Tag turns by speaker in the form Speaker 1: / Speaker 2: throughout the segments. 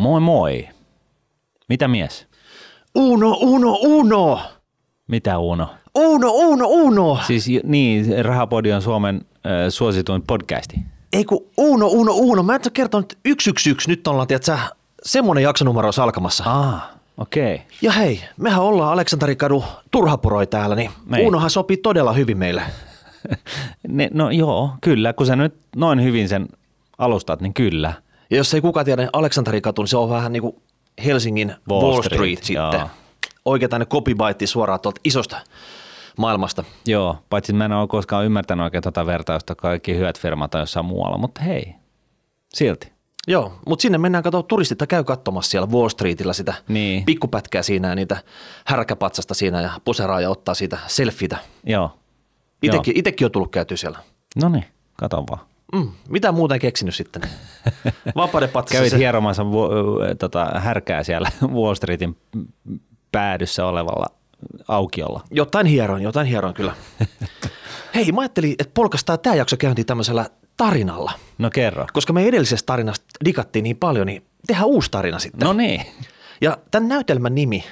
Speaker 1: Moi moi. Mitä mies?
Speaker 2: Uno, uno, uno!
Speaker 1: Mitä Uno?
Speaker 2: Uno, uno, uno!
Speaker 1: Siis niin, Rahapodi on Suomen äh, suosituin podcasti.
Speaker 2: Ei kun uno, uno, uno. Mä en ole kertonut 111, nyt ollaan, tiedätkö, semmoinen jaksonumero olisi alkamassa.
Speaker 1: Ah, okei. Okay.
Speaker 2: Ja hei, mehän ollaan Aleksanterikadu turhapuroi täällä, niin
Speaker 1: Ei.
Speaker 2: Unohan sopii todella hyvin meille.
Speaker 1: Ne, no joo, kyllä. Kun sä nyt noin hyvin sen alustat, niin kyllä.
Speaker 2: Ja jos ei kukaan tiedä, niin Aleksanterikatu, niin se on vähän niin kuin Helsingin Wall,
Speaker 1: Wall Street,
Speaker 2: Street, sitten.
Speaker 1: joo.
Speaker 2: Oikein tänne copybitti suoraan tuolta isosta maailmasta.
Speaker 1: Joo, paitsi mä en ole koskaan ymmärtänyt oikein tuota vertausta, kaikki hyvät firmat on jossain muualla, mutta hei, silti.
Speaker 2: Joo, mutta sinne mennään katsomaan, turistit käy katsomassa siellä Wall Streetillä sitä
Speaker 1: Niin.
Speaker 2: pikkupätkää siinä ja niitä härkäpatsasta siinä ja poseraa ja ottaa siitä selfieitä.
Speaker 1: Joo.
Speaker 2: Itekin, itekin on tullut käyty siellä.
Speaker 1: No niin, kato vaan.
Speaker 2: Mm, mitä muuta en keksinyt sitten? Vapauden patsassa
Speaker 1: Kävit
Speaker 2: se,
Speaker 1: hieromassa vu- tota, härkää siellä Wall Streetin päädyssä olevalla aukiolla.
Speaker 2: jotain hieroin, jotain hieroin kyllä. Hei, mä ajattelin, että polkastaa tämä jakso käyntiin tämmöisellä tarinalla.
Speaker 1: No kerro.
Speaker 2: Koska me edellisestä tarinasta digattiin niin paljon, niin tehdään uusi tarina sitten.
Speaker 1: No niin.
Speaker 2: Ja tämän näytelmän nimi,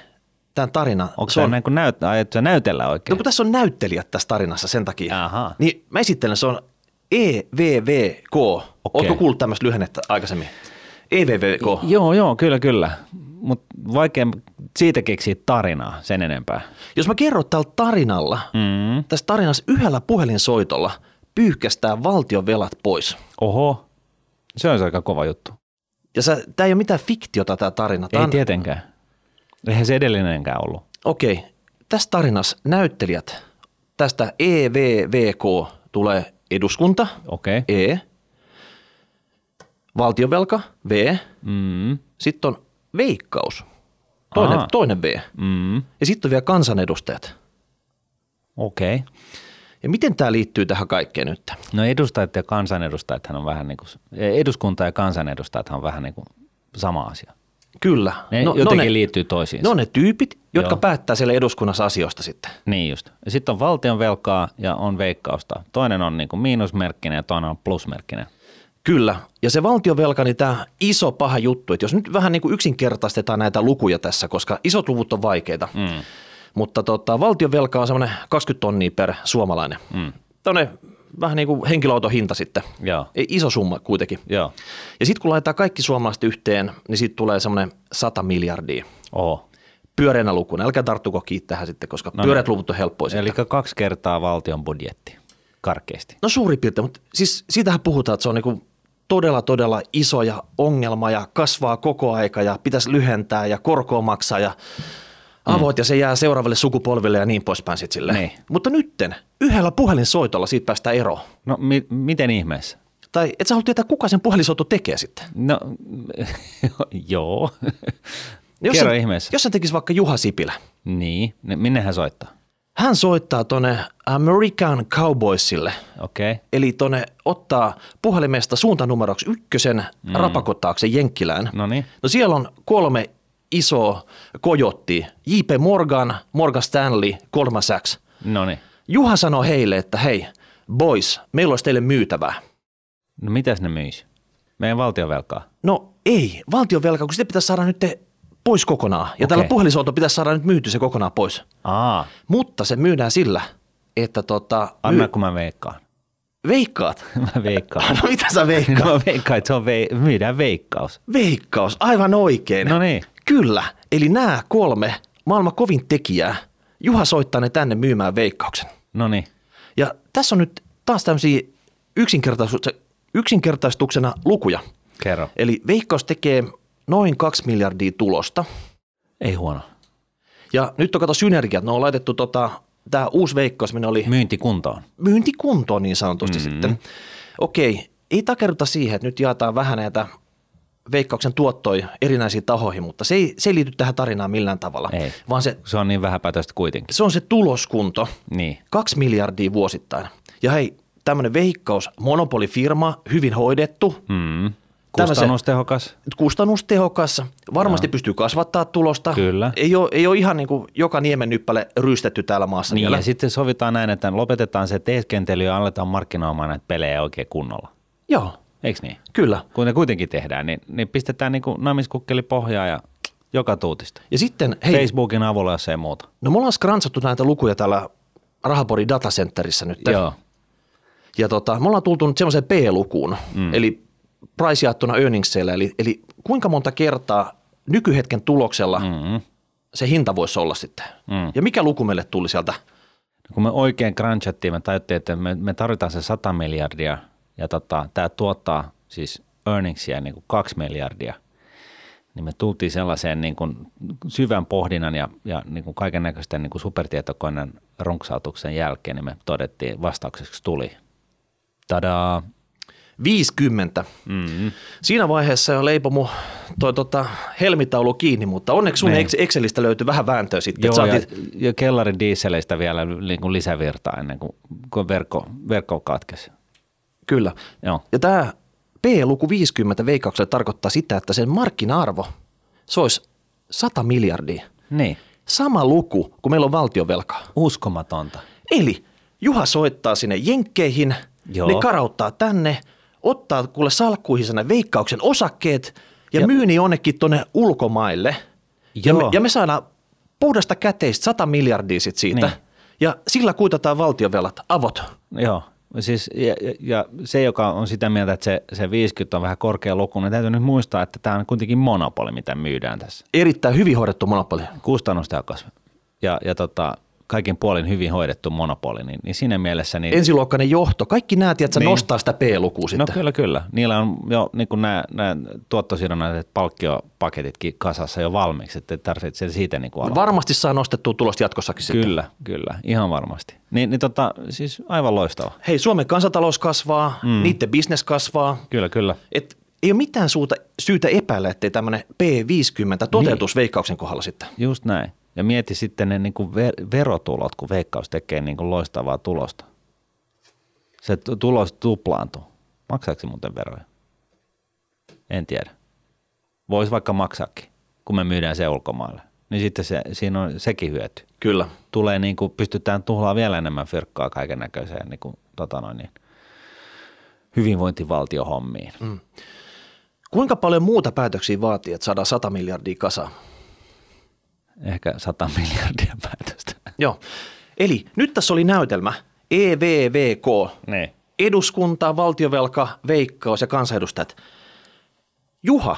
Speaker 2: tämän tarinan,
Speaker 1: Onko
Speaker 2: se on,
Speaker 1: näin kuin näyt, sä näytellä
Speaker 2: no
Speaker 1: oikein?
Speaker 2: kun tässä on näyttelijät tässä tarinassa sen takia,
Speaker 1: Ahaa.
Speaker 2: niin mä esittelen, se on EVVK. Ootko kuullut tämmöistä lyhennettä aikaisemmin? EVVK.
Speaker 1: Joo, joo, kyllä, kyllä. Mutta vaikea siitä keksiä tarinaa sen enempää.
Speaker 2: Jos mä kerron tällä tarinalla,
Speaker 1: Mm.
Speaker 2: tässä tarinassa yhdellä puhelinsoitolla pyyhkästää valtion velat pois.
Speaker 1: Oho, se on aika kova juttu.
Speaker 2: Ja tämä ei ole mitään fiktiota tämä tarina. Tää
Speaker 1: Ei
Speaker 2: on,
Speaker 1: tietenkään. Eihän se edellinenkään ollut.
Speaker 2: Okei, tässä tarinassa näyttelijät, tästä EVVK tulee eduskunta.
Speaker 1: Okay.
Speaker 2: E, valtionvelka, V,
Speaker 1: Mm.
Speaker 2: sitten on veikkaus, toinen,
Speaker 1: Aha.
Speaker 2: toinen V,
Speaker 1: Mm.
Speaker 2: ja sitten on vielä kansanedustajat.
Speaker 1: Okei. Okay.
Speaker 2: Ja miten tämä liittyy tähän kaikkeen nyt?
Speaker 1: No edustajat ja kansanedustajathan on vähän niin kuin, eduskunta ja kansanedustajathan on vähän niin kuin sama asia.
Speaker 2: Kyllä.
Speaker 1: Ne
Speaker 2: no,
Speaker 1: jotenkin
Speaker 2: no ne,
Speaker 1: liittyy toisiinsa.
Speaker 2: ne on ne tyypit, jotka
Speaker 1: Joo.
Speaker 2: päättää siellä eduskunnassa asioista sitten.
Speaker 1: Niin just. Ja sitten on valtion velkaa ja on veikkausta. Toinen on niin kuin miinusmerkkinen ja toinen on plusmerkkinen.
Speaker 2: Kyllä. Ja se valtionvelka, niin tämä iso paha juttu, että jos nyt vähän niin kuin yksinkertaistetaan näitä lukuja tässä, koska isot luvut on vaikeita, mm. mutta tota, valtionvelka on semmoinen 20 tonnia per suomalainen. Mm. Tuonne vähän niin kuin henkilöauton hinta sitten.
Speaker 1: Joo.
Speaker 2: Ei, iso summa kuitenkin.
Speaker 1: Joo.
Speaker 2: Ja sitten kun laitetaan kaikki suomalaiset yhteen, niin siitä tulee semmoinen 100 miljardia.
Speaker 1: Oho.
Speaker 2: Pyöreänä lukuna. Älkää tarttuko kiinni tähän sitten, koska no pyöreät luvut on helppoja.
Speaker 1: Eli kaksi kertaa valtion budjetti. Karkeasti.
Speaker 2: No suurin piirtein, mutta siis siitähän puhutaan, että se on niinku todella, todella iso ja ongelma ja kasvaa koko aika ja pitäisi lyhentää ja korkoa maksaa ja avot mm. ja se jää seuraavalle sukupolville ja niin poispäin sitten sille.
Speaker 1: Niin.
Speaker 2: Mutta nytten yhdellä puhelinsoitolla siitä päästään eroon.
Speaker 1: No mi- miten ihmeessä?
Speaker 2: Tai et sä halua tietää, kuka sen puhelinsoitto tekee sitten.
Speaker 1: No joo.
Speaker 2: Jos
Speaker 1: Kerro
Speaker 2: sen,
Speaker 1: ihmeessä.
Speaker 2: Jos sen tekisi vaikka Juha Sipilä.
Speaker 1: Niin. Ne- Minne hän soittaa?
Speaker 2: Hän soittaa tonne American Cowboysille,
Speaker 1: Okei. Okay.
Speaker 2: eli tonne ottaa puhelimesta suuntanumeroksi ykkösen mm. rapakotaakse Jenkkilään.
Speaker 1: No niin.
Speaker 2: No siellä on kolme isoa kojottia. J.P. Morgan, Morgan Stanley, Goldman Sachs.
Speaker 1: No niin.
Speaker 2: Juha sanoi heille, että hei, boys, meillä olisi teille myytävää.
Speaker 1: No mitäs ne myisi? Meidän valtionvelkaa.
Speaker 2: No ei, valtionvelka, kun sitä pitäisi saada nyt pois kokonaan. Ja tällä
Speaker 1: Okei.
Speaker 2: puhelisolta pitäisi saada nyt myyty se kokonaan pois.
Speaker 1: Aa,
Speaker 2: Mutta se myydään sillä, että tota,
Speaker 1: anna
Speaker 2: myy-
Speaker 1: kun mä veikkaan.
Speaker 2: veikkaat.
Speaker 1: Mä veikkaan.
Speaker 2: No mitä sä veikkaat?
Speaker 1: No mä veikkaan, että se on vei- myydään veikkaus.
Speaker 2: Veikkaus, aivan oikein.
Speaker 1: No niin.
Speaker 2: Kyllä, eli nämä kolme maailman kovin tekijää, Juha soittaa ne tänne myymään veikkauksen.
Speaker 1: No niin.
Speaker 2: Ja tässä on nyt taas tämmöisiä yksinkertaistu- yksinkertaistuksena lukuja.
Speaker 1: Kerro.
Speaker 2: Eli veikkaus tekee noin 2 miljardia tulosta.
Speaker 1: Ei huono.
Speaker 2: Ja nyt on kato synergiat, ne on laitettu tota, tämä uusi veikkaus, minne oli
Speaker 1: Myynti kuntoon.
Speaker 2: myyntikuntoon niin sanotusti mm-hmm. sitten. Okei, ei takerruta siihen, että nyt jaetaan vähän näitä veikkauksen tuottoja erinäisiin tahoihin, mutta se ei, se ei liity tähän tarinaan millään tavalla,
Speaker 1: Ei.
Speaker 2: vaan se,
Speaker 1: Se on niin vähäpätöistä kuitenkin.
Speaker 2: se on se tuloskunto,
Speaker 1: Niin.
Speaker 2: kaksi miljardia vuosittain. Ja hei, tämmöinen veikkaus, monopolifirma, hyvin hoidettu,
Speaker 1: Mm. Kustannustehokas.
Speaker 2: kustannustehokas, varmasti no. pystyy kasvattaa tulosta.
Speaker 1: Kyllä.
Speaker 2: Ei ole, ei ole ihan niin kuin joka niemen nyppäle ryystetty täällä maassa
Speaker 1: Niin,
Speaker 2: vielä.
Speaker 1: ja sitten sovitaan näin, että lopetetaan se teeskentely ja aletaan markkinoimaan näitä pelejä oikein kunnolla.
Speaker 2: Joo,
Speaker 1: Eikö niin?
Speaker 2: Kyllä.
Speaker 1: Kun ne kuitenkin tehdään, niin, niin pistetään niin namiskukkeli pohjaa ja joka tuutista.
Speaker 2: Ja sitten, hei,
Speaker 1: Facebookin avulla, jos ei muuta.
Speaker 2: no me ollaan skransattu näitä lukuja täällä Rahapori Datacenterissä nyt.
Speaker 1: Joo.
Speaker 2: Ja tota, me ollaan tultu nyt semmoiseen P-lukuun, mm. eli price jaettuna earningseillä, eli, eli kuinka monta kertaa nykyhetken tuloksella
Speaker 1: Mm-hmm.
Speaker 2: se hinta voisi olla sitten.
Speaker 1: Mm.
Speaker 2: Ja mikä luku meille tuli sieltä?
Speaker 1: Kun me oikein crunchattiin, me tajuttiin, että me, me tarvitaan se 100 miljardia ja tota, tämä tuottaa siis earningsia niin kuin 2 miljardia. Niin me tultiin sellaiseen niin kuin syvän pohdinnan ja, ja niin kuin kaiken näköisten niin kuin supertietokoneen runksautuksen jälkeen, niin me todettiin vastaukseksi tuli. Tadaa!
Speaker 2: 50.
Speaker 1: Mm-hmm.
Speaker 2: Siinä vaiheessa jo leipoi mun toi tota, helmitaulu kiinni, mutta onneksi sun
Speaker 1: Niin.
Speaker 2: Ex- Excelistä löytyi vähän vääntöä sitten.
Speaker 1: Joo,
Speaker 2: että
Speaker 1: ja, ja kellarin dieseleistä vielä niin kuin lisävirtaa ennen kuin, kuin verkko, verkko katkesi.
Speaker 2: Kyllä.
Speaker 1: Joo.
Speaker 2: Ja tämä P-luku 50 veikkaukselle tarkoittaa sitä, että sen markkina-arvo, se olisi 100 miljardia.
Speaker 1: Niin,
Speaker 2: Sama luku, kun meillä on valtiovelkaa.
Speaker 1: uskomatonta.
Speaker 2: Eli Juha soittaa sinne Jenkkeihin,
Speaker 1: Joo.
Speaker 2: ne karauttaa tänne, ottaa kuule salkkuihin ne veikkauksen osakkeet ja,
Speaker 1: Ja-
Speaker 2: myy ne jonnekin tuonne ulkomaille. Ja me,
Speaker 1: Joo.
Speaker 2: ja me saadaan puhdasta käteistä 100 miljardia sit siitä.
Speaker 1: Niin.
Speaker 2: Ja sillä kuitataan valtiovelat, avot.
Speaker 1: Joo, siis, ja, ja, se, joka on sitä mieltä, että se, se 50 on vähän korkea luku, niin täytyy nyt muistaa, että tämä on kuitenkin monopoli, mitä myydään tässä.
Speaker 2: Erittäin hyvin hoidettu monopoli.
Speaker 1: Kustannustehokas ja, ja tota, kaikin puolin hyvin hoidettu monopoli, niin, niin siinä mielessä... Niin,
Speaker 2: Ensiluokkainen johto, kaikki nämä, että
Speaker 1: Niin.
Speaker 2: nostaa sitä P-lukua
Speaker 1: no
Speaker 2: sitten.
Speaker 1: kyllä, kyllä. Niillä on jo niin kuin nämä, nämä tuottosidonnaiset palkkiopaketitkin kasassa jo valmiiksi, että tarvitse siitä niin kuin aloittaa.
Speaker 2: Varmasti saa nostettua tulosta jatkossakin sitten.
Speaker 1: Kyllä, kyllä, ihan varmasti. Niin, niin tota, siis aivan loistava.
Speaker 2: Hei, Suomen kansantalous kasvaa, mm. niiden bisnes kasvaa.
Speaker 1: Kyllä, kyllä.
Speaker 2: Et ei ole mitään suuta, syytä epäillä, ettei tämmöinen P50 toteutus niin. veikkauksen kohdalla sitten.
Speaker 1: Just näin. Ja mieti sitten ne niin kuin ver- verotulot, kun Veikkaus tekee niin kuin loistavaa tulosta. Se tulos tuplaantuu. Maksaako se muuten veroja? En tiedä. Voisi vaikka maksaakin, kun me myydään se ulkomaille. Niin sitten se, siinä on sekin hyöty.
Speaker 2: Kyllä.
Speaker 1: Tulee niin kuin, pystytään tuhlaa vielä enemmän fyrkkaa kaiken näköiseen niin kuin, tota noin, niin, hyvinvointivaltiohommiin. Mm.
Speaker 2: Kuinka paljon muuta päätöksiä vaatii, että saadaan 100 miljardia kasaan?
Speaker 1: Ehkä 100 miljardia päätöstä.
Speaker 2: Joo. Eli nyt tässä oli näytelmä EVVK,
Speaker 1: Niin.
Speaker 2: eduskunta, valtiovelka, veikkaus ja kansanedustajat. Juha,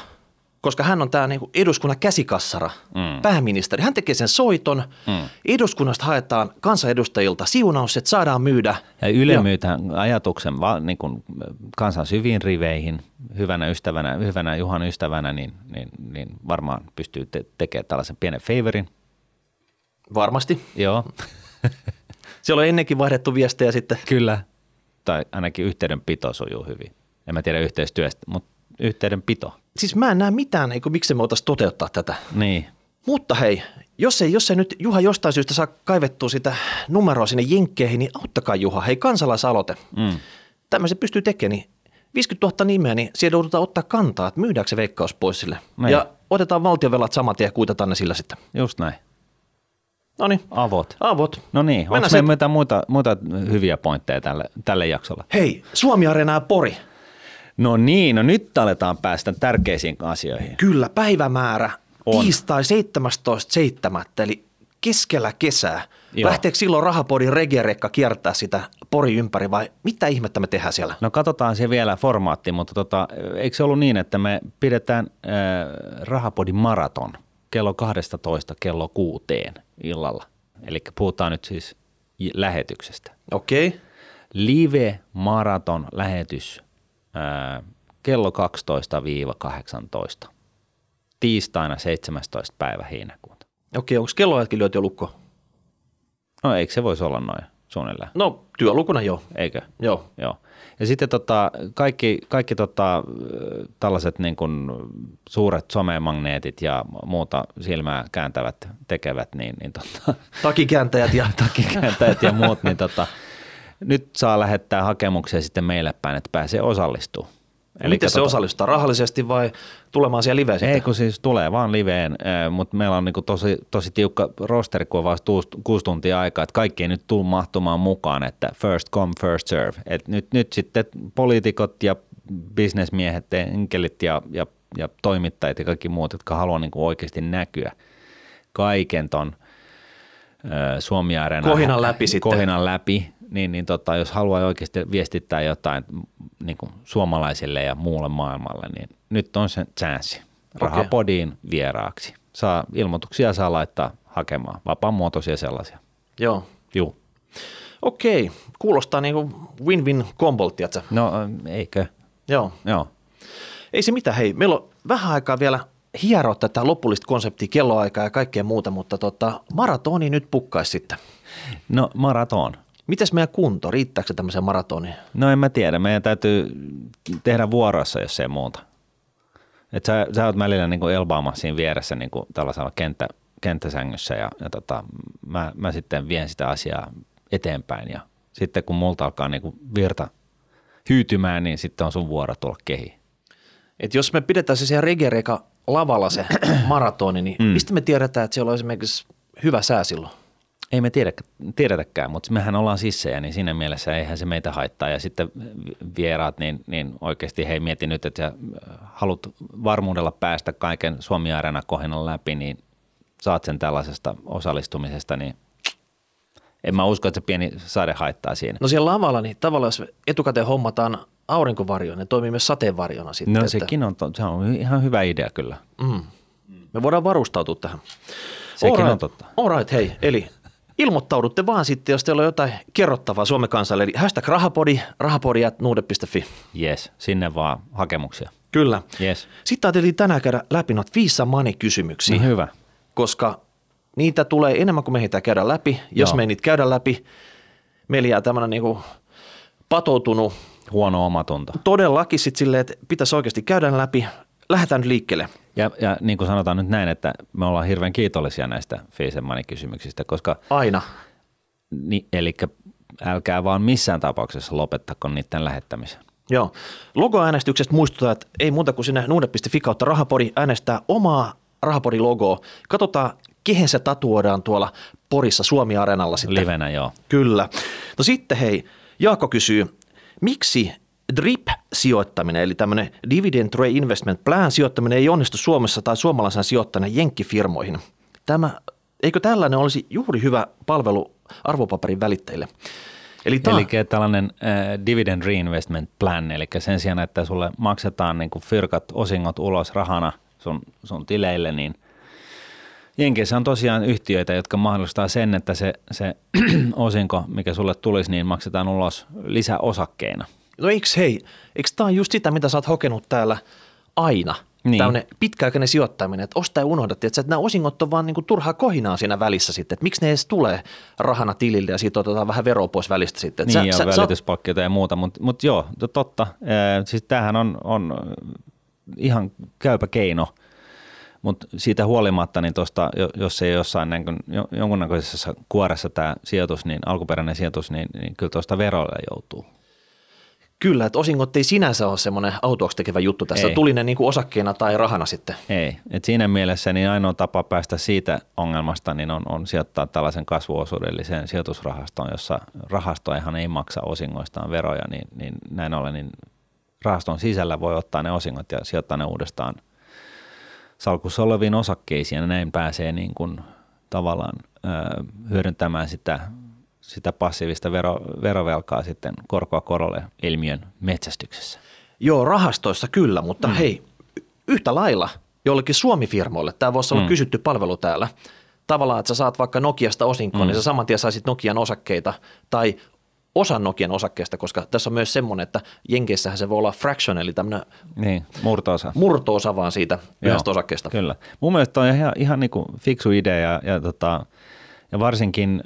Speaker 2: koska hän on tämä niinku eduskunnan käsikassara, mm. pääministeri, hän tekee sen soiton. Mm. Eduskunnasta haetaan kansanedustajilta siunaus, että saadaan myydä.
Speaker 1: Ja Yle tämän ajatuksen va, niin kuin kansan syviin riveihin, hyvänä ystävänä, hyvänä Juhan ystävänä, niin, niin, niin varmaan pystyy te- tekemään tällaisen pienen favorin.
Speaker 2: Varmasti.
Speaker 1: Joo,
Speaker 2: Siellä on ennenkin vaihdettu viestejä sitten.
Speaker 1: kyllä. Tai ainakin yhteydenpito sujuu hyvin. En mä tiedä yhteistyöstä, mutta yhteydenpito.
Speaker 2: Siis mä en näe mitään, eikö miksi me voitaisiin toteuttaa tätä.
Speaker 1: Niin,
Speaker 2: Mutta hei, jos ei, jos ei nyt Juha jostain syystä saa kaivettua sitä numeroa sinne jenkkeihin, niin auttakaa Juha. Hei, kansalaisaloite.
Speaker 1: mm.
Speaker 2: Tämmöisen pystyy tekemään, niin 50 000 nimeä, niin siellä joudutaan ottaa kantaa, että myydäänkö se veikkaus pois sille.
Speaker 1: Näin.
Speaker 2: Ja otetaan valtiovelat saman tien ja kuitataan ne sillä sitten.
Speaker 1: just näin.
Speaker 2: No niin,
Speaker 1: Avot.
Speaker 2: avot.
Speaker 1: No niin, onko meillä muita, muita hyviä pointteja tälle, tälle jaksolle?
Speaker 2: Hei, Suomi Areena ja Pori.
Speaker 1: No niin, no nyt aletaan päästä tärkeisiin asioihin.
Speaker 2: Kyllä, päivämäärä
Speaker 1: On.
Speaker 2: tiistai 17.7. eli keskellä kesää.
Speaker 1: Joo.
Speaker 2: Lähteekö silloin rahapodin regiarekka kiertää sitä Pori ympäri vai mitä ihmettä me tehdään siellä?
Speaker 1: No katsotaan se vielä formaatti, mutta tota, eikö se ollut niin, että me pidetään äh, Rahapodin maraton kello 12 kello kuuteen illalla. Eli puhutaan nyt siis lähetyksestä.
Speaker 2: Okei. Okay.
Speaker 1: Live maraton lähetys kello 12-18. Tiistaina 17. päivä heinäkuuta.
Speaker 2: Okei, onko kelloajatkin lyöty jo lukko?
Speaker 1: No eikö se voisi olla noin suunnilleen?
Speaker 2: No, työlukuna joo.
Speaker 1: Eikö?
Speaker 2: Joo.
Speaker 1: Joo. Ja sitten tota, kaikki, kaikki tota, tällaiset niin kuin suuret somemagneetit ja muuta silmää kääntävät tekevät, niin, niin tota,
Speaker 2: Takikääntäjät ja
Speaker 1: takikääntäjät ja muut, niin tota, nyt saa lähettää hakemuksia sitten meille päin, että pääsee osallistumaan.
Speaker 2: Eli Miten se osallistaa rahallisesti vai tulemaan siellä liveen sitten?
Speaker 1: Ei, kun siis tulee vaan liveen, eh, mutta meillä on niinku tosi, tosi tiukka rosteri, kun on vasta kuusi, tuntia aikaa, että kaikki ei nyt tule mahtumaan mukaan, että first come, first serve. Et nyt, nyt sitten poliitikot ja bisnesmiehet, enkelit ja, ja, ja toimittajat ja kaikki muut, jotka haluaa niin kuin oikeasti näkyä kaiken ton Suomi
Speaker 2: Kohinan läpi sitten.
Speaker 1: Kohinan läpi, niin, niin tota, jos haluaa oikeasti viestittää jotain niin kuin suomalaisille ja muulle maailmalle, niin nyt on se chanssi. Rahapodiin okay. vieraaksi. Saa, ilmoituksia saa laittaa hakemaan, vapaamuotoisia sellaisia.
Speaker 2: Joo.
Speaker 1: Juu.
Speaker 2: Okei, kuulostaa niin kuin win-win kombolt,
Speaker 1: No eikö?
Speaker 2: Joo.
Speaker 1: Joo.
Speaker 2: Ei se mitään, hei, meillä on vähän aikaa vielä hieroa tätä lopullista konseptia, kelloaikaa ja kaikkea muuta, mutta tota, maratoni nyt pukkaisi sitten.
Speaker 1: No maraton.
Speaker 2: Mites meidän kunto, riittääkö se tämmöiseen maratoniin?
Speaker 1: No en mä tiedä, meidän täytyy tehdä vuorossa, jos ei muuta. Et sä, sä oot välillä niin kuin elbaamassa siinä vieressä niin kuin tällaisella kenttä, kenttäsängyssä ja, ja tota, mä, mä, sitten vien sitä asiaa eteenpäin ja sitten kun multa alkaa niin kuin virta hyytymään, niin sitten on sun vuoro tulla kehiin.
Speaker 2: Et jos me pidetään se siellä regereka lavalla se maratoni, niin mm. mistä me tiedetään, että siellä on esimerkiksi hyvä sää silloin?
Speaker 1: Ei me tiedä, tiedetäkään, mutta mehän ollaan sisseja, niin siinä mielessä eihän se meitä haittaa. Ja sitten vieraat, niin, niin oikeasti hei mieti nyt, että haluat varmuudella päästä kaiken Suomi Arena kohennan läpi, niin saat sen tällaisesta osallistumisesta, niin en mä usko, että se pieni sade haittaa siinä.
Speaker 2: No siellä lavalla, niin tavallaan jos etukäteen hommataan aurinkovarjo, ne toimii myös sateenvarjona sitten.
Speaker 1: No sekin on, se on ihan hyvä idea kyllä. Mm.
Speaker 2: Me voidaan varustautua tähän.
Speaker 1: Sekin right. on totta.
Speaker 2: All right, hei, eli ilmoittaudutte vaan sitten, jos teillä on jotain kerrottavaa Suomen kansalle. Eli hashtag rahapodi, rahapodi.nuude.fi.
Speaker 1: Yes, sinne vaan hakemuksia.
Speaker 2: Kyllä.
Speaker 1: Yes.
Speaker 2: Sitten ajateltiin tänään käydä läpi noita Visa Money-kysymyksiä.
Speaker 1: Niin hyvä.
Speaker 2: Koska niitä tulee enemmän kuin me ehditään käydä läpi. Jos Joo. me ei niitä käydä läpi, meillä jää tämmöinen niinku patoutunut
Speaker 1: huono omatunto.
Speaker 2: Todellakin sitten silleen, että pitäisi oikeasti käydä läpi. Lähdetään nyt liikkeelle.
Speaker 1: Ja, ja niin kuin sanotaan nyt näin, että me ollaan hirveän kiitollisia näistä Money kysymyksistä koska...
Speaker 2: Aina.
Speaker 1: Ni, eli älkää vaan missään tapauksessa lopettako niiden lähettämisen.
Speaker 2: Joo. Logoäänestyksestä muistutaan, että ei muuta kuin sinne nuude.fi kautta rahapodi äänestää omaa rahapodi-logoa. Katsotaan, kehen se tatuoidaan tuolla Porissa Suomi-areenalla sitten.
Speaker 1: Livenä, joo.
Speaker 2: Kyllä. No sitten hei, Jaakko kysyy, Miksi DRIP-sijoittaminen, eli tämmöinen Dividend Reinvestment Plan sijoittaminen ei onnistu Suomessa tai suomalaisen sijoittajana jenkkifirmoihin? Tämä, eikö tällainen olisi juuri hyvä palvelu arvopaperin välittäjille?
Speaker 1: Eli, tämä... eli tällainen äh, dividend reinvestment plan, eli sen sijaan, että sulle maksetaan niin kuin fyrkat osingot ulos rahana sun, sun tileille, niin Jenkeissä on tosiaan yhtiöitä, jotka mahdollistaa sen, että se, se osinko, mikä sulle tulisi, niin maksetaan ulos lisäosakkeina.
Speaker 2: No eikö hei, eikö tämä on just sitä, mitä sä oot hokenut täällä aina? Niin. Tämmöinen pitkäaikainen sijoittaminen, että osta ja unohda, että, nämä osingot on vaan niin kuin turhaa kohinaa siinä välissä sitten, että miksi ne edes tulee rahana tilille ja siitä otetaan vähän veroa pois välistä sitten.
Speaker 1: Että niin sä, ja sä, välityspalkkioita ja muuta, mutta, mutta joo, totta. Siis tämähän on, on ihan käypä keino – mutta siitä huolimatta, niin tosta, jos ei jossain niin kuin, jonkunnäköisessä kuoressa tämä sijoitus, niin alkuperäinen sijoitus, niin, niin kyllä tuosta verolle joutuu.
Speaker 2: Kyllä, että osingot ei sinänsä ole semmoinen autuaksi tekevä juttu tässä. Ei. Tuli ne niin kuin osakkeena tai rahana sitten.
Speaker 1: Ei, et siinä mielessä niin ainoa tapa päästä siitä ongelmasta niin on, on sijoittaa tällaisen kasvuosuudelliseen sijoitusrahastoon, jossa rahastoihan ei maksa osingoistaan veroja, niin, niin näin ollen niin rahaston sisällä voi ottaa ne osingot ja sijoittaa ne uudestaan – salkussa oleviin osakkeisiin ja näin pääsee niin kuin tavallaan ö, hyödyntämään sitä, sitä passiivista vero, verovelkaa sitten korkoa korolle ilmiön metsästyksessä.
Speaker 2: Joo, rahastoissa kyllä, mutta mm. hei, yhtä lailla jollekin Suomi-firmoille, tämä voisi olla mm. kysytty palvelu täällä, tavallaan, että sä saat vaikka Nokiasta osinkoon, mm. niin sä saman tien saisit Nokian osakkeita tai osan Nokian osakkeesta, koska tässä on myös semmoinen, että Jenkeissähän se voi olla fraction, eli tämmöinen
Speaker 1: niin, murtoosa.
Speaker 2: murtoosa vaan siitä yhdestä osakkeesta.
Speaker 1: Kyllä. Mun mielestä on ihan, ihan niin kuin fiksu idea ja, ja, tota, ja varsinkin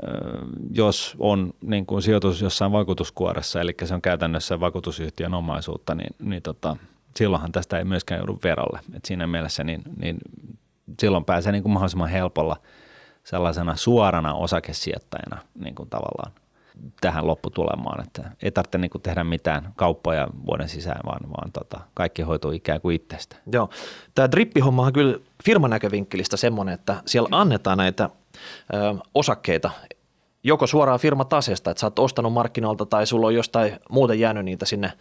Speaker 1: jos on niin kuin sijoitus jossain vakuutuskuoressa, eli se on käytännössä vakuutusyhtiön omaisuutta, niin, niin tota, silloinhan tästä ei myöskään joudu verolle. Et siinä mielessä niin, niin silloin pääsee niin kuin mahdollisimman helpolla sellaisena suorana osakesijoittajana niin kuin tavallaan tähän lopputulemaan, että ei tarvitse niin tehdä mitään kauppoja vuoden sisään, vaan, vaan tota, kaikki hoituu ikään kuin itsestä.
Speaker 2: Joo. Tämä drippihomma on kyllä firmanäkövinkkelistä semmoinen, että siellä annetaan näitä ö, osakkeita joko suoraan firmataseesta, että sä oot ostanut markkinoilta tai sulla on jostain muuten jäänyt niitä sinne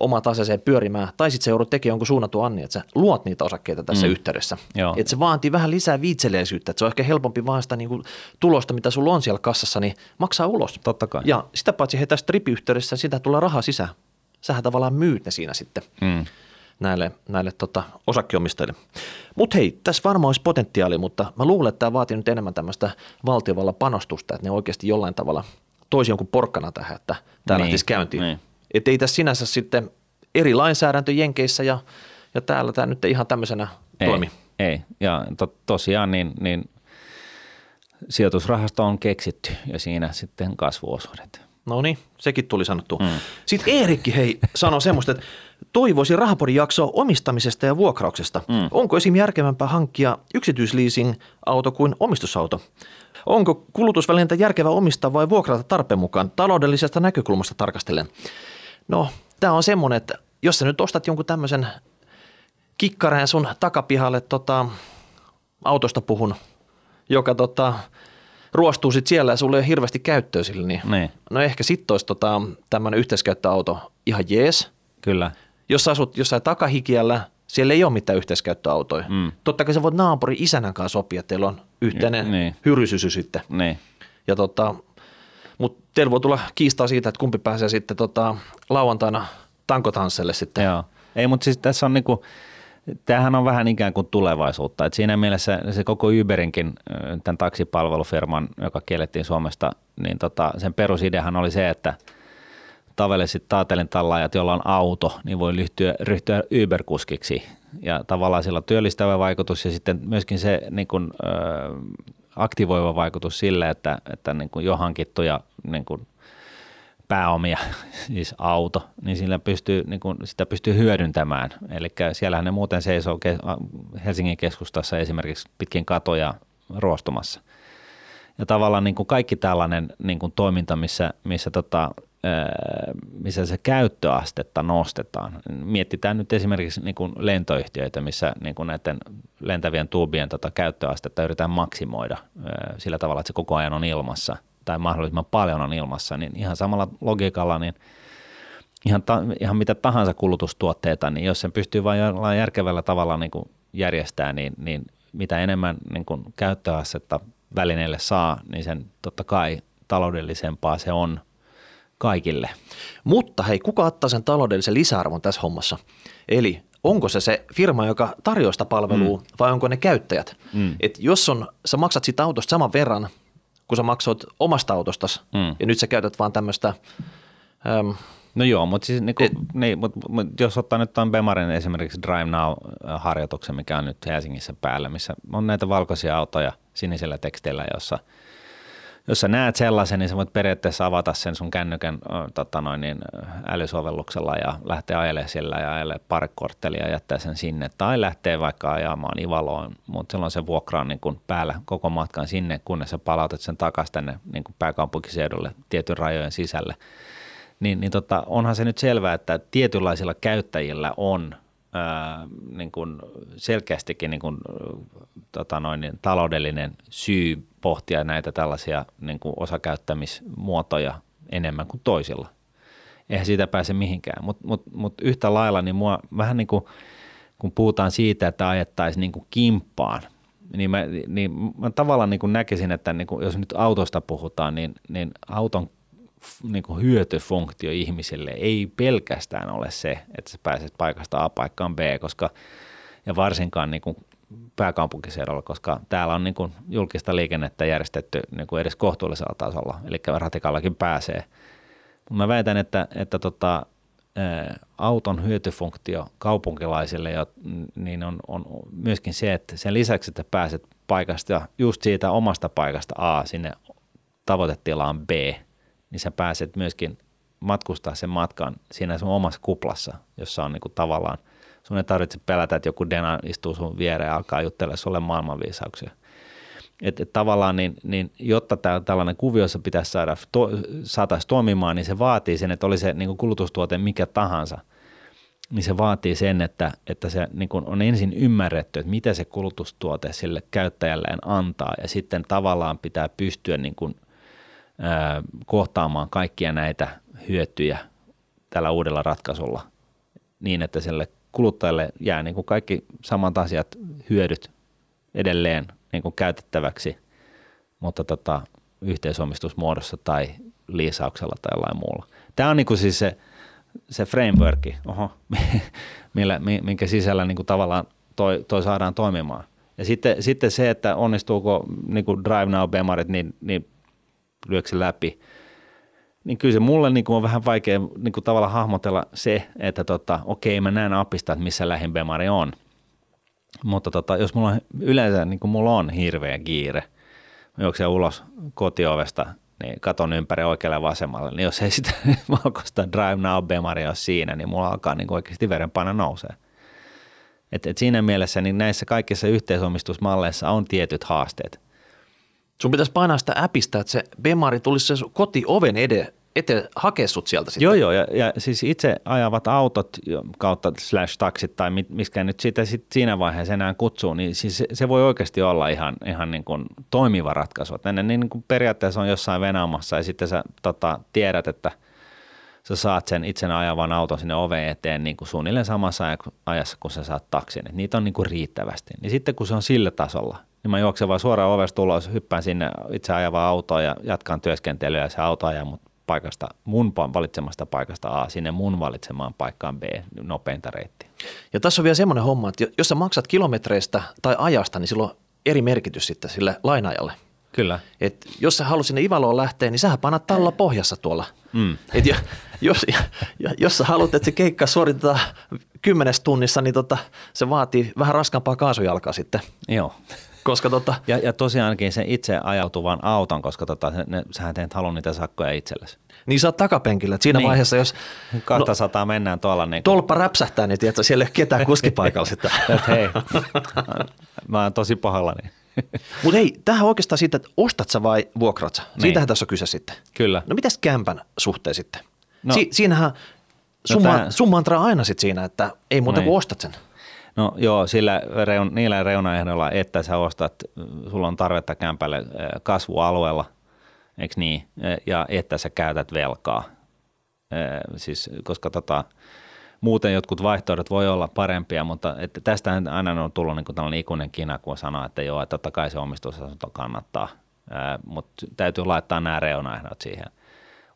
Speaker 2: omat aseeseen pyörimään, tai sitten se joudut tekemään jonkun suunnatun anni, että sä luot niitä osakkeita tässä mm. yhteydessä.
Speaker 1: Joo.
Speaker 2: Että se vaatii vähän lisää viitseleisyyttä, että se on ehkä helpompi vaan sitä niin kuin tulosta, mitä sulla on siellä kassassa, niin maksaa ulos.
Speaker 1: Totta kai.
Speaker 2: Ja sitä paitsi he tässä tripiyhteydessä, sitä tulee rahaa sisään. Sähän tavallaan myyt ne siinä sitten
Speaker 1: Mm.
Speaker 2: Näille, näille tota, osakkeomistajille. Mutta hei, tässä varmaan olisi potentiaali, mutta mä luulen, että tämä vaatii nyt enemmän tämmöistä valtiovallan panostusta, että ne oikeasti jollain tavalla toisi jonkun porkkana tähän, että tämä
Speaker 1: Niin,
Speaker 2: lähtisi käyntiin.
Speaker 1: niin.
Speaker 2: Että ei tässä sinänsä sitten eri lainsäädäntö Jenkeissä ja, ja täällä tämä nyt ihan tämmöisenä
Speaker 1: Ei,
Speaker 2: toimi.
Speaker 1: ei. Ja to, tosiaan niin, niin sijoitusrahasto on keksitty ja siinä sitten kasvuosuudet.
Speaker 2: No niin, sekin tuli sanottu. Mm. Sitten Eerikki hei sanoi semmoista, että toivoisi rahapodin jaksoa omistamisesta ja vuokrauksesta. Mm. Onko esim. järkevämpää hankkia yksityisleasing-auto kuin omistusauto? Onko kulutusvälineitä järkevää omistaa vai vuokrata tarpeen mukaan taloudellisesta näkökulmasta tarkastellen? No, tämä on semmoinen, että jos sä nyt ostat jonkun tämmöisen kikkareen sun takapihalle tota, autosta puhun, joka tota, ruostuu sit siellä ja sulla ei ole hirveästi käyttöä sille, niin
Speaker 1: Niin,
Speaker 2: no ehkä sitten olisi tota, tämmöinen yhteiskäyttöauto ihan jees.
Speaker 1: kyllä.
Speaker 2: Jos sä asut jossain takahikiällä, siellä ei ole mitään yhteiskäyttöautoja.
Speaker 1: Mm.
Speaker 2: Totta kai sä voit naapurin isänän kanssa sopia, että teillä on yhteinen
Speaker 1: Niin.
Speaker 2: niin. hyrysysy sitten.
Speaker 1: Niin,
Speaker 2: Ja tota, mutta teillä voi tulla kiistaa siitä, että kumpi pääsee sitten tota, lauantaina tankotansselle sitten.
Speaker 1: joo. Ei, mutta siis tässä on niinku, tämähän on vähän ikään kuin tulevaisuutta. Et siinä mielessä se koko Uberinkin, tämän taksipalvelufirman, joka kiellettiin Suomesta, niin tota, sen perusideahan oli se, että tavalliset taatelin tallaajat, joilla on auto, niin voi ryhtyä, ryhtyä Uber-kuskiksi. Ja tavallaan sillä on työllistävä vaikutus ja sitten myöskin se niin kuin, aktivoiva vaikutus sille, että, että niin kuin jo hankittuja niin kuin pääomia, siis auto, niin sillä pystyy, niin kuin, sitä pystyy hyödyntämään. Eli siellähän ne muuten seisoo Helsingin keskustassa esimerkiksi pitkin katoja ruostumassa. Ja tavallaan niin kuin kaikki tällainen niin kuin toiminta, missä, missä, tota, missä se käyttöastetta nostetaan. Mietitään nyt esimerkiksi niin kuin lentoyhtiöitä, missä niin kuin näiden lentävien tuubien tota käyttöastetta yritetään maksimoida sillä tavalla, että se koko ajan on ilmassa tai mahdollisimman paljon on ilmassa, niin ihan samalla logiikalla niin ihan, ta, ihan mitä tahansa kulutustuotteita, niin jos sen pystyy vain jollain järkevällä tavalla niin kuin järjestää, niin, niin mitä enemmän niin kuin käyttöasetta välineille saa, niin sen totta kai taloudellisempaa se on kaikille.
Speaker 2: Mutta hei, kuka ottaa sen taloudellisen lisäarvon tässä hommassa? Eli onko se se firma, joka tarjoaa sitä palvelua mm. vai onko ne käyttäjät?
Speaker 1: Mm.
Speaker 2: Et jos on, sä maksat siitä autosta saman verran, kun sä maksoit omasta autostasi
Speaker 1: Mm.
Speaker 2: ja nyt sä käytät vaan tämmöistä, äm,
Speaker 1: No joo, mutta siis niinku, niin, mut, mut, jos ottaa nyt tuon Bemarin esimerkiksi Drive Now-harjoituksen, mikä on nyt Helsingissä päällä, missä on näitä valkoisia autoja sinisellä teksteillä, jossa jos sä näet sellaisen, niin sä voit periaatteessa avata sen sun kännykän tota noin, niin, älysovelluksella ja lähteä ajelemaan sillä ja ajelemaan parikorttelia ja jättää sen sinne. Tai lähtee vaikka ajamaan Ivaloon, mutta silloin se vuokra on niin kuin päällä koko matkan sinne, kunnes sä palautat sen takaisin tänne niin kuin pääkaupunkiseudulle tietyn rajojen sisälle niin, niin tota, onhan se nyt selvää, että tietynlaisilla käyttäjillä on ää, niin kuin selkeästikin niin kuin, tota noin, niin taloudellinen syy pohtia näitä tällaisia niin kuin osakäyttämismuotoja enemmän kuin toisilla. Eihän siitä pääse mihinkään, mutta mut, mut yhtä lailla niin mua vähän niin kuin, kun puhutaan siitä, että ajettaisiin niin kuin kimppaan, niin mä, niin mä tavallaan niin kuin näkisin, että niin kuin, jos nyt autosta puhutaan, niin, niin auton niin kuin hyötyfunktio ihmisille ei pelkästään ole se, että sä pääset paikasta A paikkaan B, koska ja varsinkaan niin kuin pääkaupunkiseudulla, koska täällä on niin kuin julkista liikennettä järjestetty niin kuin edes kohtuullisella tasolla, eli ratikallakin pääsee. Mä väitän, että, että tota, auton hyötyfunktio kaupunkilaisille jo, niin on, on myöskin se, että sen lisäksi, että pääset paikasta, just siitä omasta paikasta A sinne tavoitetilaan B, niin sä pääset myöskin matkustaa sen matkan siinä sun omassa kuplassa, jossa on niinku tavallaan, sun ei tarvitse pelätä, että joku Dena istuu sun viereen ja alkaa juttelemaan sulle maailmanviisauksia. Et, et tavallaan niin, niin jotta tää, tällainen kuviossa pitäisi saada, to, saataisiin toimimaan, niin se vaatii sen, että oli se niin kulutustuote mikä tahansa, niin se vaatii sen, että, että se niin on ensin ymmärretty, että mitä se kulutustuote sille käyttäjälleen antaa ja sitten tavallaan pitää pystyä niin kuin, ää, kohtaamaan kaikkia näitä hyötyjä tällä uudella ratkaisulla niin, että sille kuluttajalle jää niin kuin kaikki samat asiat, hyödyt edelleen niin kuin käytettäväksi, mutta tota, yhteisomistusmuodossa tai liisauksella tai jollain muulla. Tämä on niin kuin siis se, se frameworki, oho, millä, minkä sisällä niin kuin tavallaan toi, toi saadaan toimimaan. Ja sitten, sitten se, että onnistuuko niin kuin Drive Now-bemarit, niin, niin lyökö se läpi. Niin kyllä se mulle niin kuin on vähän vaikea niin kuin tavallaan hahmotella se, että tota, okei mä näen appista, että missä lähin bemari on. Mutta tota, jos mulla on yleensä, niin kuin mulla on hirveä kiire, mä juoksen ulos kotiovesta, niin katon ympäri oikealle ja vasemmalle, niin jos ei sitä valkoista Drive Now-bemaria ole siinä, niin mulla alkaa niin kuin oikeasti verenpaino nousee. Et, et siinä mielessä niin näissä kaikissa yhteisomistusmalleissa on tietyt haasteet.
Speaker 2: Sun pitäisi painaa sitä appista, että se Bemari tulisi se kotioven eteen hakea sut sieltä sitten.
Speaker 1: Joo, joo, ja, ja siis itse ajavat autot kautta slash taksit tai miskä nyt sitä sit siinä vaiheessa enää kutsuu, niin siis se, se voi oikeasti olla ihan, ihan niin kuin toimiva ratkaisu. Ne niin kuin periaatteessa on jossain venaamassa ja sitten sä tota, tiedät, että – sä saat sen itsen ajavan auton sinne oveen eteen niin kuin suunnilleen samassa ajassa, kun sä saat taksin. Et niitä on niin kuin riittävästi. Niin sitten kun se on sillä tasolla, niin mä juoksen vaan suoraan ovesta ulos, hyppään sinne itse ajavaan autoon ja jatkan työskentelyä ja se auto ajaa mut paikasta, mun valitsemasta paikasta A sinne mun valitsemaan paikkaan B nopeinta reittiä.
Speaker 2: Ja tässä on vielä semmoinen homma, että jos sä maksat kilometreistä tai ajasta, niin silloin eri merkitys sitten sille lainajalle.
Speaker 1: Kyllä.
Speaker 2: Et jos sä haluat sinne Ivaloon lähteä, niin sähän panat talla pohjassa tuolla. Mm. Et jo, jos, ja, jos sä haluat, että se keikka suoritetaan kymmenes tunnissa, niin tota, se vaatii vähän raskaampaa kaasujalkaa sitten.
Speaker 1: Joo.
Speaker 2: Koska tota,
Speaker 1: ja, ja tosiaankin se itse ajautuvan auton, koska tota, ne, sähän teet halua niitä sakkoja itsellesi.
Speaker 2: Niin sä oot takapenkillä, siinä niin. vaiheessa, jos...
Speaker 1: 200 no, mennään tuolla. Niin
Speaker 2: kun... Tolppa räpsähtää, niin tiedätkö, siellä ei ole ketään kuskipaikalla sitten.
Speaker 1: hei, mä oon tosi pahallani.
Speaker 2: Mutta hei, tähän oikeastaan siitä, että ostat sä vai vuokraat sä? Niin. Siitähän tässä on kyse sitten.
Speaker 1: Kyllä.
Speaker 2: No mitäs kämpän suhteen sitten? No, si- siinähän summa, no tämä... summa aina sitten siinä, että ei muuta niin. kuin ostat sen.
Speaker 1: No joo, sillä reun, niillä reunaehdoilla, että sä ostat, sulla on tarvetta kämpälle kasvualueella, eikö niin, ja että sä käytät velkaa. Siis, koska tota, muuten jotkut vaihtoehdot voi olla parempia, mutta että tästä aina on tullut niin tällainen ikuinen kina, kun sanoo, että joo, että totta kai se omistusasunto kannattaa, mutta täytyy laittaa nämä reunaehdot siihen.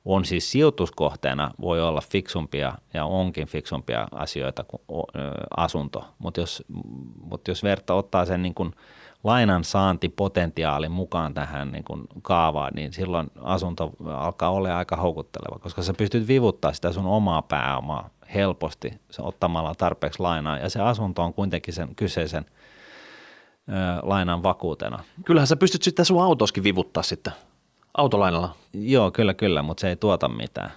Speaker 1: On siis sijoituskohteena voi olla fiksumpia ja onkin fiksumpia asioita kuin asunto, mutta jos, mutta jos verta ottaa sen niin kuin lainan saantipotentiaalin mukaan tähän niin kuin kaavaan, niin silloin asunto alkaa olla aika houkutteleva, koska sä pystyt vivuttaa sitä sun omaa pääomaa helposti ottamalla tarpeeksi lainaa. Ja se asunto on kuitenkin sen kyseisen ö, lainan vakuutena.
Speaker 2: Kyllähän sä pystyt sitten sun autoskin vivuttaa sitten autolainalla.
Speaker 1: Joo, kyllä, kyllä, mutta se ei tuota mitään.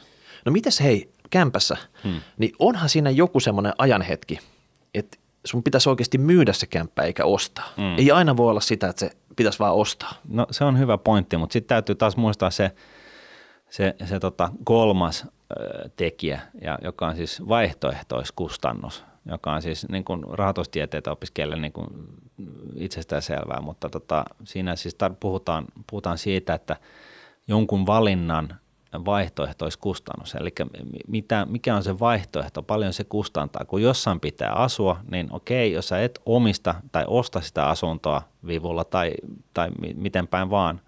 Speaker 2: No mitäs hei, kämpässä, hmm. niin onhan siinä joku semmoinen ajanhetki, että sun pitäisi oikeasti myydä se kämppä eikä ostaa. Hmm. Ei aina voi olla sitä, että se pitäisi vaan ostaa.
Speaker 1: No se on hyvä pointti, mutta sitten täytyy taas muistaa se, se, se tota kolmas tekijä, ja joka on siis vaihtoehtoiskustannus, joka on siis niin kuin rahoitustieteitä opiskelijalle niin kuin itsestään selvää, mutta tota, siinä siis tar- puhutaan, puhutaan siitä, että jonkun valinnan vaihtoehtoiskustannus, eli mitä, mikä on se vaihtoehto, paljon se kustantaa. Kun jossain pitää asua, niin okei, jos sä et omista tai osta sitä asuntoa vivulla tai, tai miten päin vaan,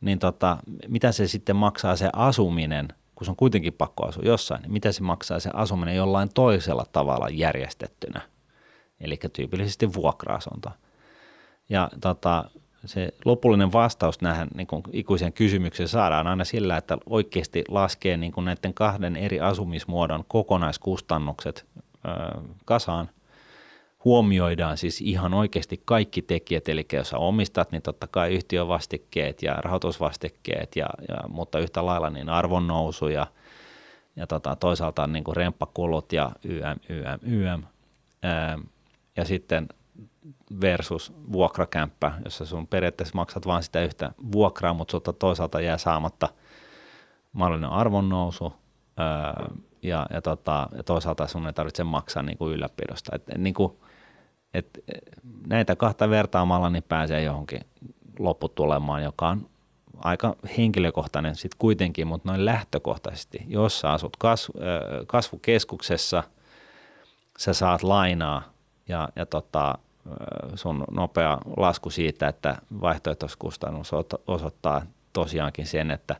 Speaker 1: niin tota, mitä se sitten maksaa se asuminen kun se on kuitenkin pakko asua jossain, niin mitä se maksaa se asuminen jollain toisella tavalla järjestettynä, eli tyypillisesti vuokra-asunto. Ja tota, se lopullinen vastaus näihin niin kuin ikuiseen kysymykseen saadaan aina sillä, että oikeasti laskee niin kuin näiden kahden eri asumismuodon kokonaiskustannukset ö, kasaan huomioidaan siis ihan oikeasti kaikki tekijät, eli jos omistat, niin totta kai yhtiövastikkeet ja rahoitusvastikkeet, ja, ja, mutta yhtä lailla niin arvonnousu ja, ja tota, toisaalta niin kuin remppakulut ja YM, YM, YM. Ää, ja sitten versus vuokrakämppä, jossa sun periaatteessa maksat vain sitä yhtä vuokraa, mutta toisaalta jää saamatta mahdollinen arvonnousu ää, ja, ja, tota, ja toisaalta sun ei tarvitse maksaa niin kuin ylläpidosta. Et, niin kuin, et näitä kahta vertaamalla niin pääsee johonkin lopputulemaan, joka on aika henkilökohtainen sitten kuitenkin, mutta noin lähtökohtaisesti, jos sä asut kasv, kasvukeskuksessa sä saat lainaa ja, ja tota, sun nopea lasku siitä, että vaihtoehtoiskustannus osoittaa tosiaankin sen, että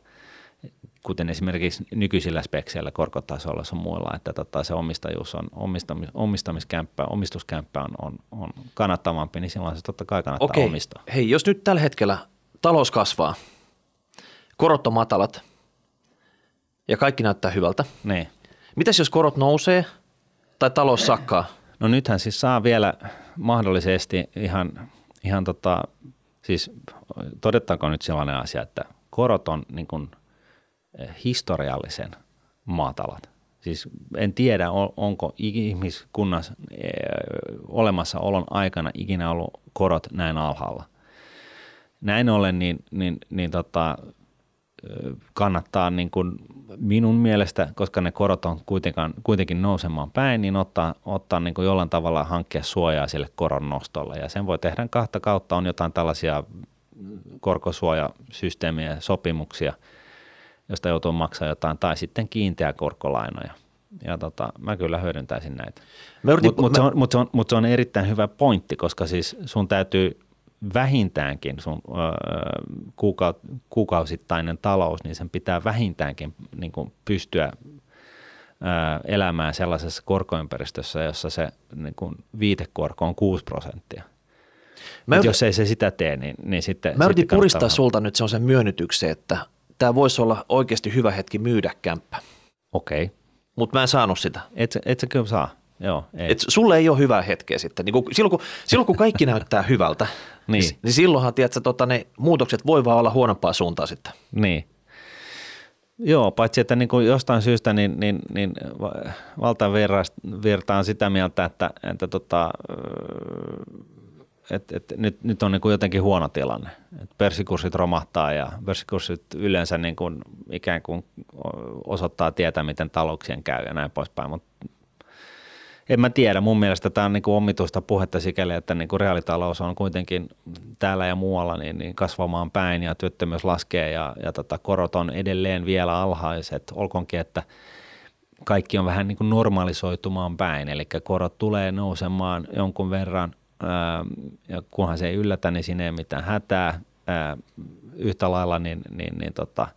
Speaker 1: kuten esimerkiksi nykyisillä spekseillä korkotasolla on muilla, että tota, se omistajuus on, omistamis, omistamiskämppä, omistuskämppä on, on, on kannattavampi, niin silloin se totta kai kannattaa Okei. omistaa.
Speaker 2: Hei, jos nyt tällä hetkellä talous kasvaa, korot on matalat ja kaikki näyttää hyvältä.
Speaker 1: Niin.
Speaker 2: Mitäs jos korot nousee tai talous sakkaa?
Speaker 1: No nythän siis saa vielä mahdollisesti ihan, ihan tota, siis todetaanko nyt sellainen asia, että korot on niin kuin historiallisen matalat. Siis en tiedä, onko ihmiskunnassa eh, olemassaolon aikana ikinä ollut korot näin alhaalla. Näin ollen niin, niin, niin tota, kannattaa niin kuin minun mielestä, koska ne korot on kuitenkin, kuitenkin nousemaan päin, niin ottaa, ottaa niin kuin jollain tavalla hankkia suojaa sille koron nostolle. Ja sen voi tehdä kahta kautta, on jotain tällaisia korkosuojasysteemiä ja sopimuksia, josta joutuu maksaa jotain, tai sitten kiinteä korkolainoja. Ja tota, mä kyllä hyödyntäisin näitä. Mutta mut se, on, mut se, on, mut se on erittäin hyvä pointti, koska siis sun täytyy vähintäänkin sun ö, kuuka, kuukausittainen talous, niin sen pitää vähintäänkin niin kuin pystyä ö, elämään sellaisessa korkoympäristössä, jossa se niin kuin viitekorko on 6 prosenttia. Mä yrit... jos ei se sitä tee, niin, niin sitten
Speaker 2: Mä yritin puristaa vähän. sulta nyt sen myönnytyksen, että tämä voisi olla oikeasti hyvä hetki myydä kämppä.
Speaker 1: Okei. Okay.
Speaker 2: Mutta mä en saanut sitä.
Speaker 1: Et, et sä kyllä saa. Joo,
Speaker 2: ei. Et sulle ei ole hyvää hetkeä sitten. Niin kun, silloin, kun, silloin kun kaikki näyttää hyvältä, niin. niin, niin silloinhan tiedätkö, tota, ne muutokset voi vaan olla huonompaa suuntaa sitten.
Speaker 1: Niin. Joo, paitsi että niin kuin jostain syystä niin, niin, niin valtavirta on sitä mieltä, että, että tota, et, et nyt, nyt on niin kuin jotenkin huono tilanne. Et pörssikurssit romahtaa ja pörssikurssit yleensä niin kuin ikään kuin osoittaa tietää, miten talouksien käy ja näin poispäin, mutta en mä tiedä. Mun mielestä tämä on niin kuin omituista puhetta sikäli, että niin kuin reaalitalous on kuitenkin täällä ja muualla niin, niin kasvamaan päin ja työttömyys laskee ja, ja tota, korot on edelleen vielä alhaiset. Olkoonkin, että kaikki on vähän niin kuin normalisoitumaan päin, eli korot tulee nousemaan jonkun verran ja kunhan se ei yllätä, niin siinä ei mitään hätää. Ää, yhtä lailla niin, niin, niin tota,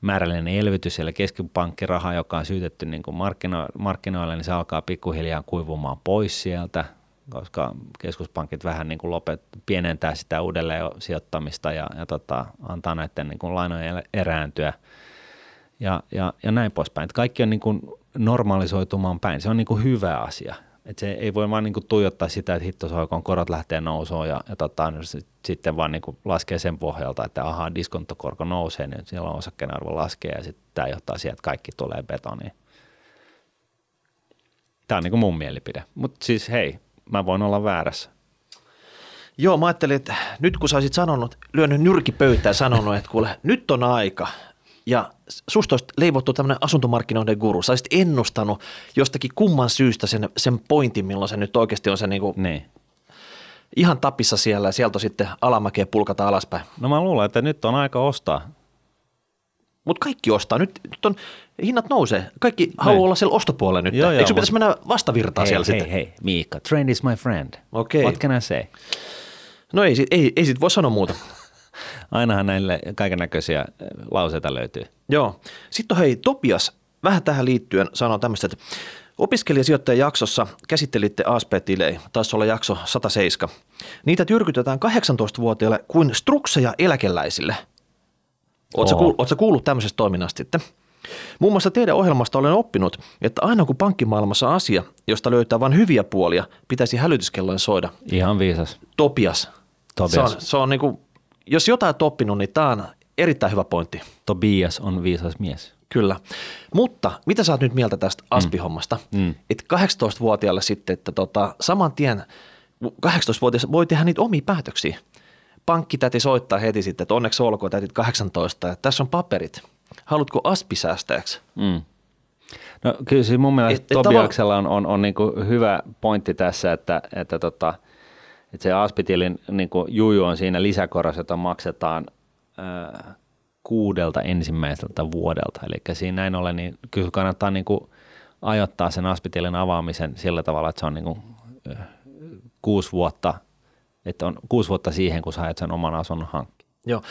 Speaker 1: määrällinen elvytys, eli keskipankkiraha, joka on syytetty niin kuin markkino- markkinoille, niin se alkaa pikkuhiljaa kuivumaan pois sieltä, koska keskuspankit vähän niin kuin lopet, pienentää sitä uudelleen sijoittamista ja, ja tota, antaa näiden niin kuin lainojen erääntyä ja, ja, ja näin poispäin. kaikki on niin kuin normalisoitumaan päin. Se on niin kuin hyvä asia. Et se ei voi vaan niinku tuijottaa sitä, että hittosoikon korot lähtee nousuun ja, ja tota, sitten vaan niinku laskee sen pohjalta, että ahaa, diskonttokorko nousee, niin silloin osakkeen arvo laskee ja sitten tämä johtaa siihen, että kaikki tulee betoniin. Tämä on niinku mun mielipide. Mutta siis hei, mä voin olla väärässä.
Speaker 2: Joo, mä ajattelin, että nyt kun sä olisit sanonut, lyönyt nyrki pöytään sanonut, että kuule, nyt on aika, ja susta olisi leivottu tämmöinen asuntomarkkinoiden guru. Sä olisit ennustanut jostakin kumman syystä sen, sen pointin, milloin se nyt oikeasti on se niin kuin
Speaker 1: niin.
Speaker 2: ihan tapissa siellä ja sieltä sitten alamäkeä pulkata alaspäin.
Speaker 1: No mä luulen, että nyt on aika ostaa.
Speaker 2: Mutta kaikki ostaa. Nyt, nyt on, hinnat nousee. Kaikki Näin. haluaa olla siellä ostopuolella nyt. Joo, Eikö joo, pitäisi mennä vastavirtaan
Speaker 1: hei,
Speaker 2: siellä
Speaker 1: hei,
Speaker 2: sitten?
Speaker 1: Hei, Miikka, trend is my friend.
Speaker 2: Okay.
Speaker 1: What can I say?
Speaker 2: No ei, ei, ei sit voi sanoa muuta.
Speaker 1: Ainahan näille kaiken näköisiä eh, lauseita löytyy.
Speaker 2: Joo. Sitten on hei Topias, vähän tähän liittyen sanoo tämmöistä, että Opiskelijasijoittajan jaksossa käsittelitte ASP-tilejä, taisi olla jakso 107. Niitä tyrkytetään 18-vuotiaille kuin strukseja eläkeläisille. Oletko kuullut, kuullut tämmöisestä toiminnasta sitten? Muun muassa teidän ohjelmasta olen oppinut, että aina kun pankkimaailmassa asia, josta löytää vain hyviä puolia, pitäisi hälytyskellojen soida.
Speaker 1: Ihan viisas.
Speaker 2: Topias.
Speaker 1: Topias.
Speaker 2: Se on, se on niin kuin jos jotain oppinut, niin tämä on erittäin hyvä pointti.
Speaker 1: Tobias on viisas mies.
Speaker 2: Kyllä. Mutta mitä sä oot nyt mieltä tästä mm. aspihommasta? Mm. Että 18-vuotiaalle sitten, että tota, saman tien 18-vuotias voi tehdä niitä omia päätöksiä. Pankkitäti soittaa heti sitten, että onneksi olkoon täytit 18 ja tässä on paperit. Haluatko aspisäästäjäksi?
Speaker 1: Mm. No kyllä siis mun mielestä et, Tobiaksella on, on, on niin hyvä pointti tässä, että, että tota – että se Aspitilin niin juju on siinä lisäkoros, jota maksetaan ää, kuudelta ensimmäiseltä vuodelta. Eli siinä näin ollen, niin kyllä kannattaa niin kuin ajoittaa sen aspitilin avaamisen sillä tavalla, että se on niin kuin, kuusi vuotta, että on kuusi vuotta siihen, kun sä sen oman asunnon hankki.
Speaker 2: Joo.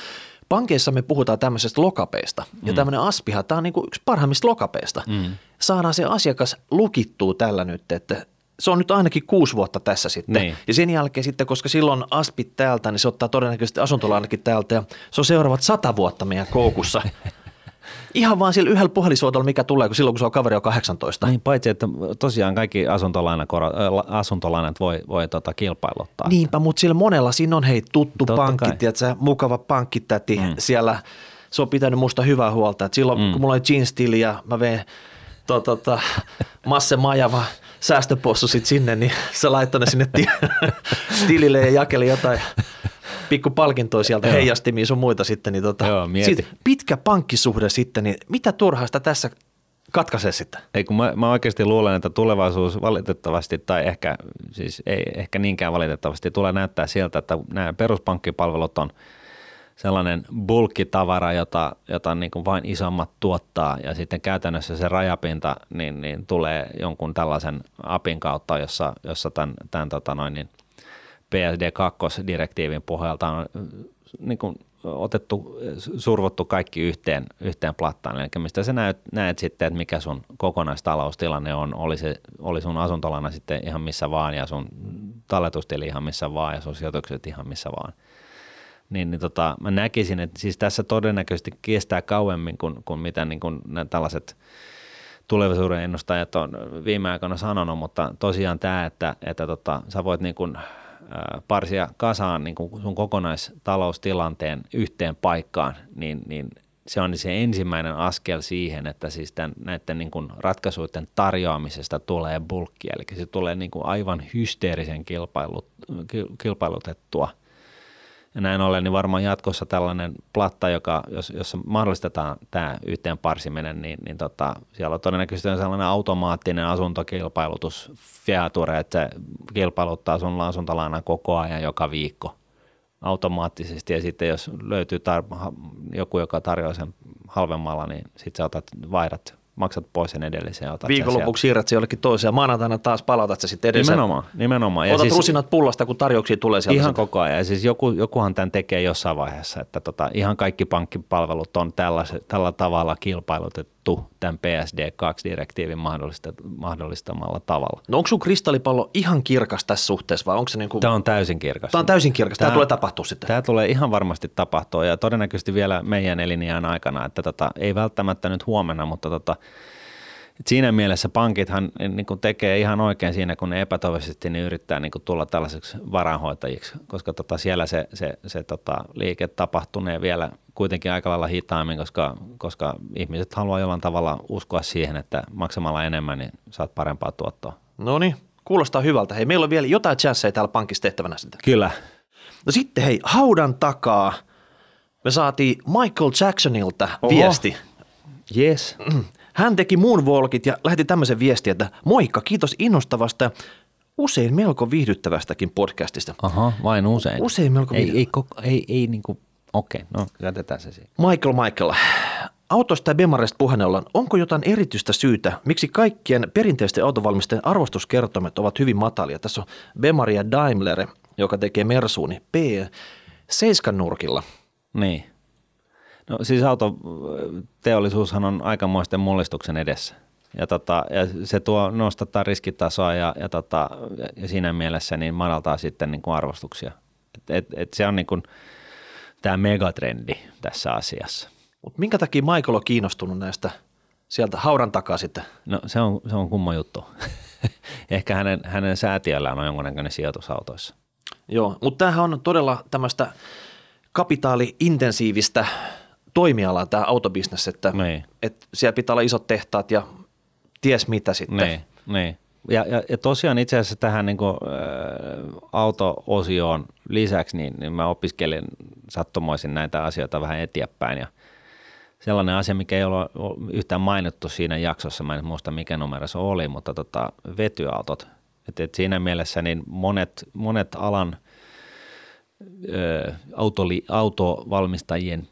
Speaker 2: Pankeissa me puhutaan tämmöisestä lokapeista. Ja mm. tämmöinen aspiha, tämä on niin yksi parhaimmista lokapeista. Mm. Saadaan se asiakas lukittua tällä nyt, että se on nyt ainakin kuusi vuotta tässä sitten. Niin. Ja sen jälkeen sitten, koska silloin aspit täältä, niin se ottaa todennäköisesti asuntolainakin täältä ja se on seuraavat sata vuotta meidän koukussa. Ihan vaan sillä yhdellä puhelisuotolla, mikä tulee, kun silloin kun se on kaveri on 18.
Speaker 1: Niin, paitsi että tosiaan kaikki asuntolainat voi, voi tota kilpailuttaa.
Speaker 2: Niinpä, mutta sillä monella siinä on hei tuttu Totta pankki, tiedätkö, mukava pankkitäti mm. siellä. Se on pitänyt musta hyvää huolta. Et silloin mm. kun mulla oli jeans ja mä vein to, tota, Masse Majava säästöpossu sit sinne, niin se laittoi ne sinne tilille ja jakeli jotain pikku palkintoja sieltä, heijastimia sun muita sitten. Niin tota, Joo, siitä pitkä pankkisuhde sitten, niin mitä turhaista tässä katkaisee sitten?
Speaker 1: Ei kun mä, mä oikeasti luulen, että tulevaisuus valitettavasti, tai ehkä, siis ei ehkä niinkään valitettavasti, tulee näyttää sieltä, että nämä peruspankkipalvelut on sellainen bulkkitavara, jota, jota niin kuin vain isommat tuottaa ja sitten käytännössä se rajapinta niin, niin tulee jonkun tällaisen apin kautta, jossa, jossa tämän, tämän tota noin, niin – PSD2-direktiivin pohjalta on niin kuin otettu, survottu kaikki yhteen, yhteen plattaan. Eli mistä sä näet, näet sitten, että mikä sun kokonaistaloustilanne on, oli, se, oli sun asuntolana sitten ihan missä vaan ja sun talletustili ihan missä vaan ja sun sijoitukset ihan missä vaan. Niin, niin tota, mä näkisin, että siis tässä todennäköisesti kestää kauemmin kuin, kuin mitä niin kuin tällaiset tulevaisuuden ennustajat on viime aikoina sanonut, mutta tosiaan tämä, että, että tota, sä voit niin kuin – parsia kasaan niin kuin sun kokonaistaloustilanteen yhteen paikkaan, niin, niin se on se ensimmäinen askel siihen, että siis tämän, näiden niin kuin ratkaisuiden tarjoamisesta tulee bulkki, eli se tulee niin kuin aivan hysteerisen kilpailut, kilpailutettua – ja näin ollen niin varmaan jatkossa tällainen platta, joka, jos, jossa mahdollistetaan tämä yhteen parsiminen, niin, niin tota, siellä on todennäköisesti sellainen automaattinen asuntokilpailutus feature, että se kilpailuttaa sun asuntolainan koko ajan joka viikko automaattisesti. Ja sitten jos löytyy tar- joku, joka tarjoaa sen halvemmalla, niin sitten sä otat, vaihdat maksat pois sen edellisen ja otat
Speaker 2: Viikonlopuksi siirrät se jollekin toiseen ja maanantaina taas palautat se sitten edellisen.
Speaker 1: Nimenomaan, nimenomaan.
Speaker 2: Ja otat siis, rusinat pullasta, kun tarjouksia tulee sieltä.
Speaker 1: Ihan koko ajan. Ja siis joku, jokuhan tämän tekee jossain vaiheessa, että tota, ihan kaikki pankkipalvelut on tällä, tällä tavalla kilpailutettu tämän PSD2-direktiivin mahdollistamalla tavalla.
Speaker 2: No onko sun kristallipallo ihan kirkas tässä suhteessa vai onko se niin kuin...
Speaker 1: Tämä on täysin kirkas.
Speaker 2: Tämä on täysin kirkas. Tämä, tämä tulee tapahtua sitten.
Speaker 1: Tämä tulee ihan varmasti tapahtua ja todennäköisesti vielä meidän elinjään aikana, että tota, ei välttämättä nyt huomenna, mutta tota, et siinä mielessä pankithan niin kuin tekee ihan oikein siinä, kun ne epätoivoisesti niin yrittää niin kuin tulla tällaiseksi varainhoitajiksi, koska tota siellä se, se, se tota liike tapahtunee vielä kuitenkin aika lailla hitaammin, koska, koska ihmiset haluaa jollain tavalla uskoa siihen, että maksamalla enemmän niin saat parempaa tuottoa.
Speaker 2: No niin, kuulostaa hyvältä. Hei, meillä on vielä jotain chanceja täällä pankissa tehtävänä sitten.
Speaker 1: Kyllä.
Speaker 2: No sitten hei, haudan takaa me saatiin Michael Jacksonilta Oho. viesti.
Speaker 1: Yes.
Speaker 2: Hän teki moonwalkit ja lähetti tämmöisen viestin, että moikka, kiitos innostavasta usein melko viihdyttävästäkin podcastista.
Speaker 1: Aha, vain usein.
Speaker 2: Usein melko
Speaker 1: ei, ei, ei, ei, ei niin kuin, okei, okay, no jätetään se siihen.
Speaker 2: Michael, Michael, autosta ja Bemarista puheen ollen, onko jotain erityistä syytä, miksi kaikkien perinteisten autovalmistajien arvostuskertomet ovat hyvin matalia? Tässä on Bemari ja Daimler, joka tekee Mersuuni P 7 nurkilla.
Speaker 1: Niin. No siis autoteollisuushan on aikamoisten mullistuksen edessä. Ja, tota, ja se tuo nostattaa riskitasoa ja, ja, tota, ja siinä mielessä niin madaltaa sitten niin kuin arvostuksia. Et, et, et se on niin kuin tämä megatrendi tässä asiassa.
Speaker 2: Mut minkä takia Michael on kiinnostunut näistä sieltä haudan takaa sitten?
Speaker 1: No se on, se on kumma juttu. Ehkä hänen, hänen säätiöllään on jonkunnäköinen sijoitusautoissa.
Speaker 2: Joo, mutta tämähän on todella tämmöistä kapitaali-intensiivistä toimialaa tämä autobisnes, että, niin. että siellä pitää olla isot tehtaat ja ties mitä sitten.
Speaker 1: Niin, niin. Ja, ja, ja tosiaan itse asiassa tähän niin kuin, ä, auto-osioon lisäksi, niin, niin mä opiskelin sattumoisin näitä asioita vähän eteenpäin ja sellainen asia, mikä ei ole yhtään mainittu siinä jaksossa, mä en muista mikä numero se oli, mutta tota, vetyautot. Et, et siinä mielessä niin monet, monet alan ö, autoli, autovalmistajien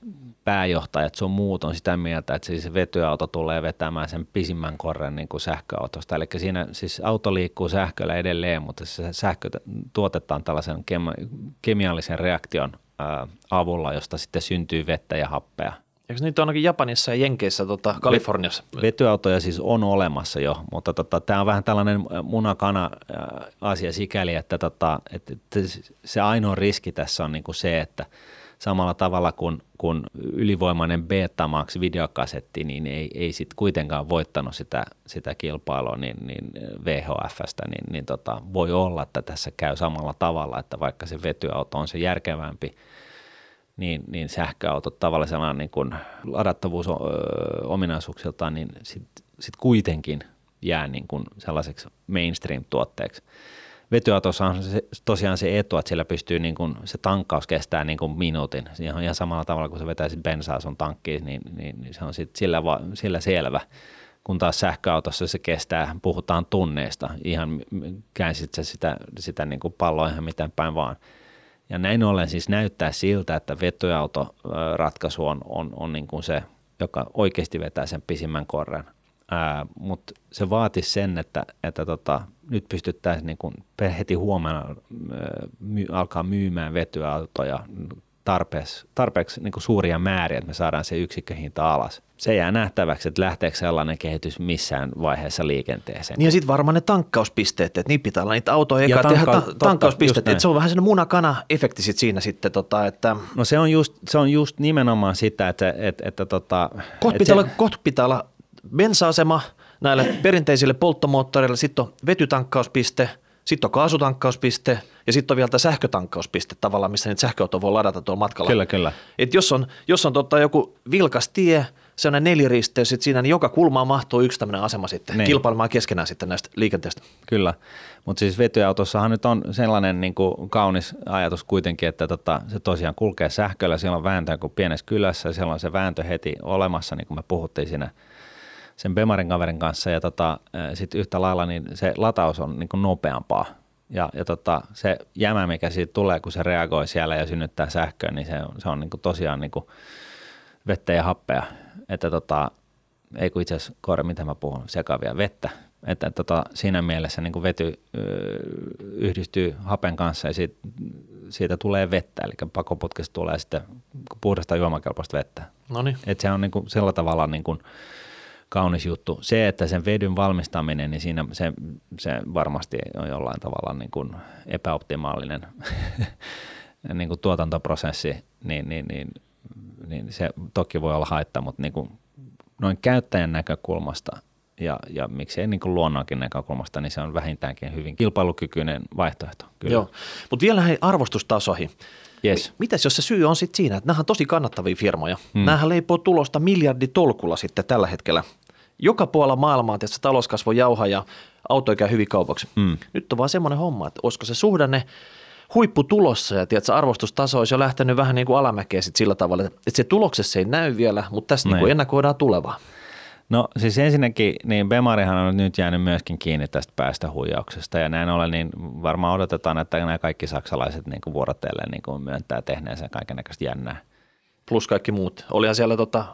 Speaker 1: pääjohtajat sun muut on sitä mieltä, että siis se vetyauto tulee vetämään sen pisimmän korren niin kuin sähköautosta. Eli siinä siis auto liikkuu sähköllä edelleen, mutta se sähkö tuotetaan tällaisen kemiallisen reaktion avulla, josta sitten syntyy vettä ja happea.
Speaker 2: Eikö niitä ainakin Japanissa ja Jenkeissä, tota, Kaliforniassa?
Speaker 1: Vetyautoja siis on olemassa jo, mutta tota, tämä on vähän tällainen munakana asia sikäli, että, tota, että, että se ainoa riski tässä on niinku se, että samalla tavalla kuin, kuin ylivoimainen Betamax videokasetti, niin ei, ei sitten kuitenkaan voittanut sitä, sitä kilpailua niin, niin VHFstä, niin, niin tota, voi olla, että tässä käy samalla tavalla, että vaikka se vetyauto on se järkevämpi – niin, niin sähköautot tavallisena niin kuin ladattavuusominaisuuksiltaan, niin sitten sit kuitenkin jää niin kuin sellaiseksi mainstream-tuotteeksi. Vetyautossa on se, tosiaan se etu, että sillä pystyy, niin kuin, se tankkaus kestää niin kuin minuutin. Ihan, ihan samalla tavalla kuin se vetäisi bensaa sun tankkiin, niin, niin, niin se on sit sillä, va, sillä selvä. Kun taas sähköautossa se kestää, puhutaan tunneista, ihan käänsit se sitä, sitä niin kuin palloa ihan miten päin vaan – ja näin ollen siis näyttää siltä, että vetyautoratkaisu on, on, on niin kuin se, joka oikeasti vetää sen pisimmän korren. Mutta se vaatisi sen, että, että tota, nyt pystyttäisiin niin kuin heti huomenna my, alkaa myymään vetyautoja tarpeeksi, tarpeeksi niin suuria määriä, että me saadaan se yksikköhinta alas. Se jää nähtäväksi, että lähteekö sellainen kehitys missään vaiheessa liikenteeseen.
Speaker 2: Niin ja sitten varmaan ne tankkauspisteet, että niin pitää olla niitä autoja eikä tankka- tehdä ta- tankkauspisteet. Että se on vähän sellainen munakana-efekti sit siinä sitten. Tota, että
Speaker 1: no se on, just, se on just nimenomaan sitä, että, että, että tota,
Speaker 2: kohta, pitää se... olla, kohta pitää olla bensa-asema näille perinteisille polttomoottoreille, sitten on vetytankkauspiste – sitten on kaasutankkauspiste ja sitten on vielä tämä sähkötankkauspiste tavallaan, missä niitä sähköautoja voi ladata tuolla matkalla.
Speaker 1: Kyllä, kyllä.
Speaker 2: Et jos on, jos on tota joku vilkas tie, se on neliristeys, sitten siinä niin joka kulmaan mahtuu yksi tämmöinen asema sitten niin. kilpailemaan keskenään sitten näistä liikenteestä.
Speaker 1: Kyllä, mutta siis vetyautossahan nyt on sellainen niin kuin kaunis ajatus kuitenkin, että tota, se tosiaan kulkee sähköllä, siellä on vääntö kuin pienessä kylässä siellä on se vääntö heti olemassa, niin kuin me puhuttiin siinä – sen Bemarin kaverin kanssa ja tota, sitten yhtä lailla niin se lataus on niin nopeampaa. Ja, ja tota, se jämä, mikä siitä tulee, kun se reagoi siellä ja synnyttää sähköä, niin se on, se on niin tosiaan niin vettä ja happea. Että tota, ei kun itse asiassa koira, mitä mä puhun, sekavia vettä. Että tota, siinä mielessä niin vety yhdistyy hapen kanssa ja siitä, siitä tulee vettä, eli pakoputkesta tulee sitten puhdasta juomakelpoista vettä.
Speaker 2: Noniin.
Speaker 1: Että se on niin kuin, sillä tavalla niin kuin, kaunis juttu. Se, että sen vedyn valmistaminen, niin siinä se, se varmasti on jollain tavalla niin kuin epäoptimaalinen niin kuin tuotantoprosessi, niin, niin, niin, niin se toki voi olla haitta, mutta niin kuin noin käyttäjän näkökulmasta ja, ja miksei niin kuin luonnonkin näkökulmasta, niin se on vähintäänkin hyvin kilpailukykyinen vaihtoehto.
Speaker 2: Kyllä. Joo, mutta vielä hei arvostustasoihin.
Speaker 1: Yes.
Speaker 2: Mitäs jos se syy on sitten siinä, että nämä on tosi kannattavia firmoja. Hmm. Nämähän leipoo tulosta miljarditolkulla sitten tällä hetkellä. Joka puolella maailmaa tietysti talouskasvu jauha ja auto käy hyvin kaupaksi. Hmm. Nyt on vaan semmoinen homma, että olisiko se suhdanne huippu tulossa ja tiedätkö, arvostustaso olisi jo lähtenyt vähän niin kuin alamäkeä sit sillä tavalla, että se tuloksessa ei näy vielä, mutta tässä niin kuin ennakoidaan tulevaa.
Speaker 1: No siis ensinnäkin, niin Bemarihan on nyt jäänyt myöskin kiinni tästä päästöhuijauksesta ja näin ollen, niin varmaan odotetaan, että nämä kaikki saksalaiset niin vuorotellen niin myöntää tehneensä kaiken näköistä jännää.
Speaker 2: Plus kaikki muut. Olihan siellä tota,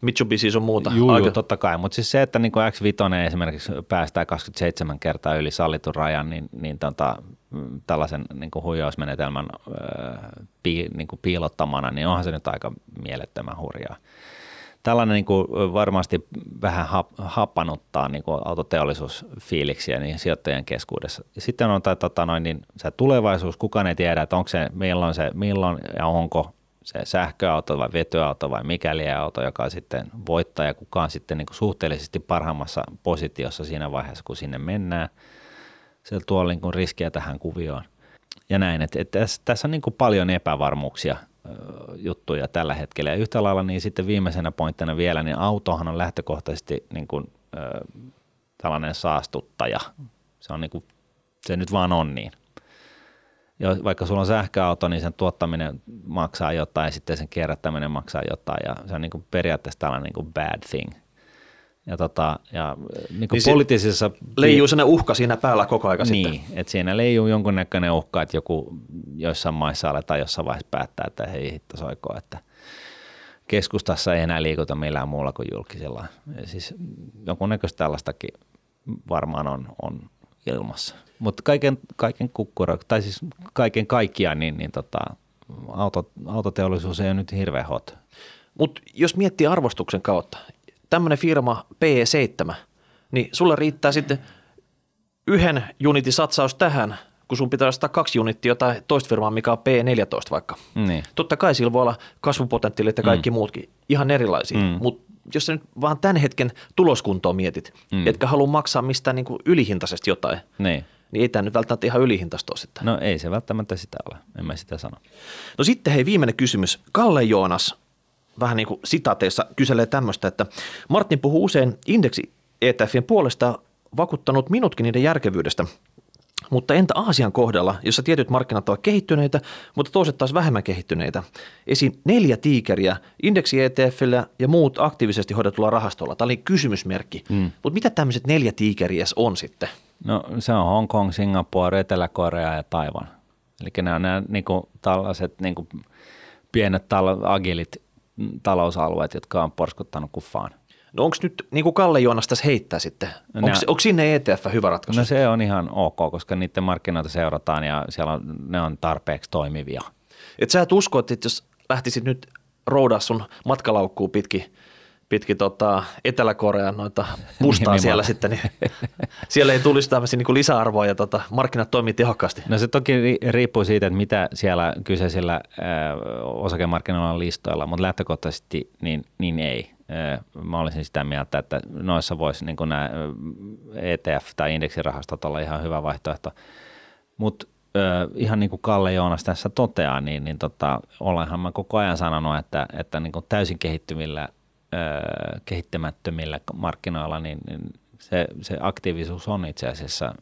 Speaker 2: Mitsubishi on muuta.
Speaker 1: Juu, Aika... totta kai, mutta siis se, että niin kuin X5 esimerkiksi päästää 27 kertaa yli sallitun rajan, niin, niin tota, tällaisen niin kuin huijausmenetelmän äh, pii, niin kuin piilottamana, niin onhan se nyt aika mielettömän hurjaa tällainen niin kuin varmasti vähän happanuttaa niin kuin autoteollisuusfiiliksiä niin sijoittajien keskuudessa. Sitten on tai, tota noin, niin se tulevaisuus, kukaan ei tiedä, että onko se, milloin, se, milloin ja onko se sähköauto vai vetyauto vai mikäli auto, joka sitten voittaa ja kukaan sitten niin kuin suhteellisesti parhaimmassa positiossa siinä vaiheessa, kun sinne mennään. Se tuo niin kuin riskiä tähän kuvioon. Ja näin, että, että tässä, tässä on niin kuin paljon epävarmuuksia juttuja tällä hetkellä. Ja yhtä lailla niin sitten viimeisenä pointtina vielä, niin autohan on lähtökohtaisesti niin kuin, ö, tällainen saastuttaja. Se, on niin kuin, se nyt vaan on niin. Ja vaikka sulla on sähköauto, niin sen tuottaminen maksaa jotain ja sitten sen kierrättäminen maksaa jotain ja se on niin kuin periaatteessa tällainen niin kuin bad thing. Ja, tota, ja niin kuin niin poliittisessa...
Speaker 2: Leijuu sellainen uhka siinä päällä koko aika
Speaker 1: niin, sitten. että siinä leijuu jonkunnäköinen uhka, että joku joissain maissa aletaan jossain vaiheessa päättää, että hei hitto soiko, että keskustassa ei enää liikuta millään muulla kuin julkisella. Ja siis jonkunnäköistä tällaistakin varmaan on, on ilmassa. Mutta kaiken, kaiken kukkura, tai siis kaiken kaikkiaan, niin, niin tota, auto, autoteollisuus ei ole nyt hirveän hot.
Speaker 2: Mutta jos miettii arvostuksen kautta, tämmöinen firma PE7, niin sulle riittää sitten yhden unitin satsaus tähän, kun sun pitää ostaa kaksi unittia jotain toista firmaa, mikä on P14 vaikka.
Speaker 1: Niin.
Speaker 2: Totta kai sillä voi olla kasvupotentiaalit ja kaikki mm. muutkin ihan erilaisia, mm. mutta jos sä nyt vaan tämän hetken tuloskuntoa mietit, mm. etkä halua maksaa mistään niin kuin ylihintaisesti jotain,
Speaker 1: niin.
Speaker 2: niin ei tämä nyt välttämättä ihan ylihintaista ole sitten.
Speaker 1: No ei se välttämättä sitä ole, en mä sitä sano.
Speaker 2: No sitten hei viimeinen kysymys. Kalle Joonas vähän niin kuin sitaateissa kyselee tämmöistä, että Martin puhuu usein indeksi ETFien puolesta vakuuttanut minutkin niiden järkevyydestä. Mutta entä Aasian kohdalla, jossa tietyt markkinat ovat kehittyneitä, mutta toiset taas vähemmän kehittyneitä? Esim. neljä tiikeriä indeksi ETFillä ja muut aktiivisesti hoidetulla rahastolla. Tämä oli kysymysmerkki. Mm. Mutta mitä tämmöiset neljä tiikeriä on sitten?
Speaker 1: No se on Hong Kong, Singapore, Etelä-Korea ja Taiwan. Eli nämä on nämä niin kuin, tällaiset niin kuin, pienet tal- agilit talousalueet, jotka on porskuttanut kuffaan.
Speaker 2: No onko nyt, niin kuin Kalle Joonas tässä heittää sitten, onko, onko sinne ETF hyvä ratkaisu?
Speaker 1: No se on ihan ok, koska niiden markkinoita seurataan ja siellä on, ne on tarpeeksi toimivia.
Speaker 2: Et sä et usko, että jos lähtisit nyt roudaa sun matkalaukkuun pitkin pitkin tota, Etelä-Korean noita pustaa siellä sitten, niin siellä ei tulisi tämmöisiä niin lisäarvoa ja tota, markkinat toimii tehokkaasti.
Speaker 1: No se toki riippuu siitä, että mitä siellä kyseisillä äh, osakemarkkinoilla listoilla, mutta lähtökohtaisesti niin, niin ei. Äh, mä olisin sitä mieltä, että noissa voisi niin nämä ETF- tai indeksirahastot olla ihan hyvä vaihtoehto. Mutta ihan niin kuin Kalle Joonas tässä toteaa, niin, niin tota, olenhan mä koko ajan sanonut, että, että niin kuin täysin kehittyvillä – kehittämättömillä markkinoilla, niin, niin se, se aktiivisuus on itse asiassa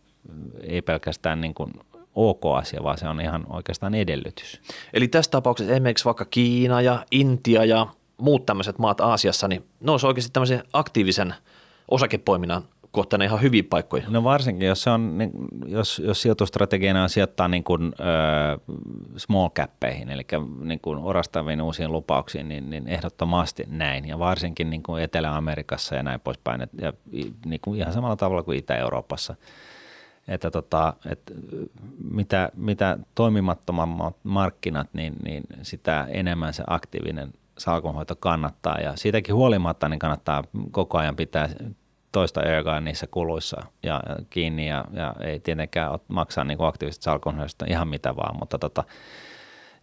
Speaker 1: ei pelkästään niin kuin ok asia, vaan se on ihan oikeastaan edellytys.
Speaker 2: Eli tässä tapauksessa esimerkiksi vaikka Kiina ja Intia ja muut tämmöiset maat Aasiassa, niin ne olisi oikeasti tämmöisen aktiivisen osakepoiminnan kohteena ihan hyviä paikkoja.
Speaker 1: No varsinkin, jos, se on, niin, jos, jos sijoitustrategiana on sijoittaa niin kuin, äh, small cappeihin, eli niin kuin orastaviin uusiin lupauksiin, niin, niin ehdottomasti näin. Ja varsinkin niin kuin Etelä-Amerikassa ja näin poispäin, et, ja niin kuin ihan samalla tavalla kuin Itä-Euroopassa. Että tota, et mitä, mitä toimimattomammat markkinat, niin, niin sitä enemmän se aktiivinen salkunhoito kannattaa ja siitäkin huolimatta niin kannattaa koko ajan pitää toista ergaa niissä kuluissa ja kiinni ja, ja ei tietenkään maksaa niin aktiivisesti salkunhoidosta ihan mitä vaan, mutta tota,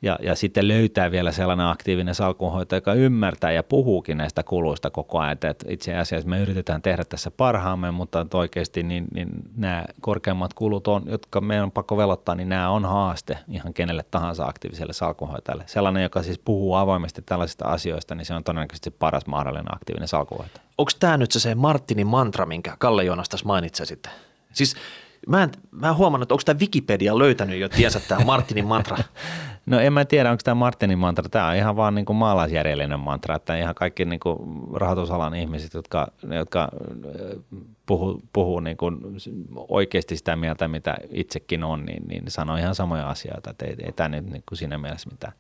Speaker 1: ja, ja sitten löytää vielä sellainen aktiivinen salkunhoitaja, joka ymmärtää ja puhuukin näistä kuluista koko ajan, että itse asiassa me yritetään tehdä tässä parhaamme, mutta oikeasti niin, niin nämä korkeammat kulut, on, jotka meidän on pakko velottaa, niin nämä on haaste ihan kenelle tahansa aktiiviselle salkunhoitajalle. Sellainen, joka siis puhuu avoimesti tällaisista asioista, niin se on todennäköisesti paras mahdollinen aktiivinen salkunhoitaja.
Speaker 2: Onko tämä nyt se, se Martinin mantra, minkä Kalle Joonas tässä mainitsee sitten? Siis Mä en, mä en huomannut, että onko tämä Wikipedia löytänyt jo tiensä tämä Martinin mantra.
Speaker 1: No en mä tiedä, onko tämä Martinin mantra. Tämä on ihan vaan niin kuin maalaisjärjellinen mantra, että ihan kaikki niin kuin rahoitusalan ihmiset, jotka, jotka puhuu, puhuu niin kuin oikeasti sitä mieltä, mitä itsekin on, niin, niin sanoo ihan samoja asioita. Että ei, ei tämä nyt niin kuin siinä mielessä mitään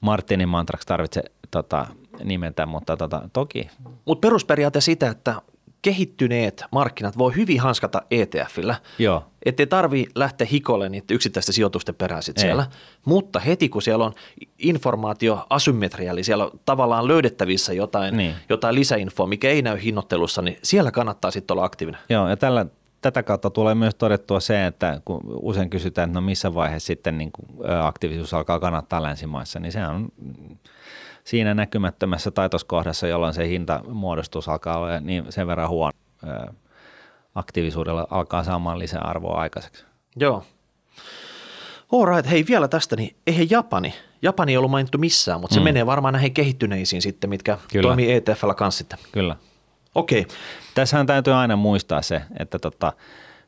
Speaker 1: Martinin mantraksi tarvitse tota, nimetä, mutta tota, toki.
Speaker 2: Mutta perusperiaate sitä, että kehittyneet markkinat voi hyvin hanskata ETFillä.
Speaker 1: Joo.
Speaker 2: Että ei tarvi lähteä hikolle niitä yksittäisten sijoitusten perään sit siellä. Mutta heti kun siellä on informaatio asymmetria, eli siellä on tavallaan löydettävissä jotain, niin. jotain lisäinfoa, mikä ei näy hinnoittelussa, niin siellä kannattaa sitten olla aktiivinen.
Speaker 1: Joo, ja tällä, tätä kautta tulee myös todettua se, että kun usein kysytään, että no missä vaiheessa sitten niin kuin aktiivisuus alkaa kannattaa länsimaissa, niin se on siinä näkymättömässä taitoskohdassa, jolloin se hintamuodostus alkaa olla niin sen verran huono, aktiivisuudella alkaa saamaan lisäarvoa aikaiseksi.
Speaker 2: Joo. Alright, hei vielä tästä, niin eihän Japani, Japani ei ollut mainittu missään, mutta se mm. menee varmaan näihin kehittyneisiin sitten, mitkä Kyllä. toimii ETFllä kanssa sitten.
Speaker 1: Kyllä.
Speaker 2: Okei. Okay.
Speaker 1: Tässähän täytyy aina muistaa se, että tota,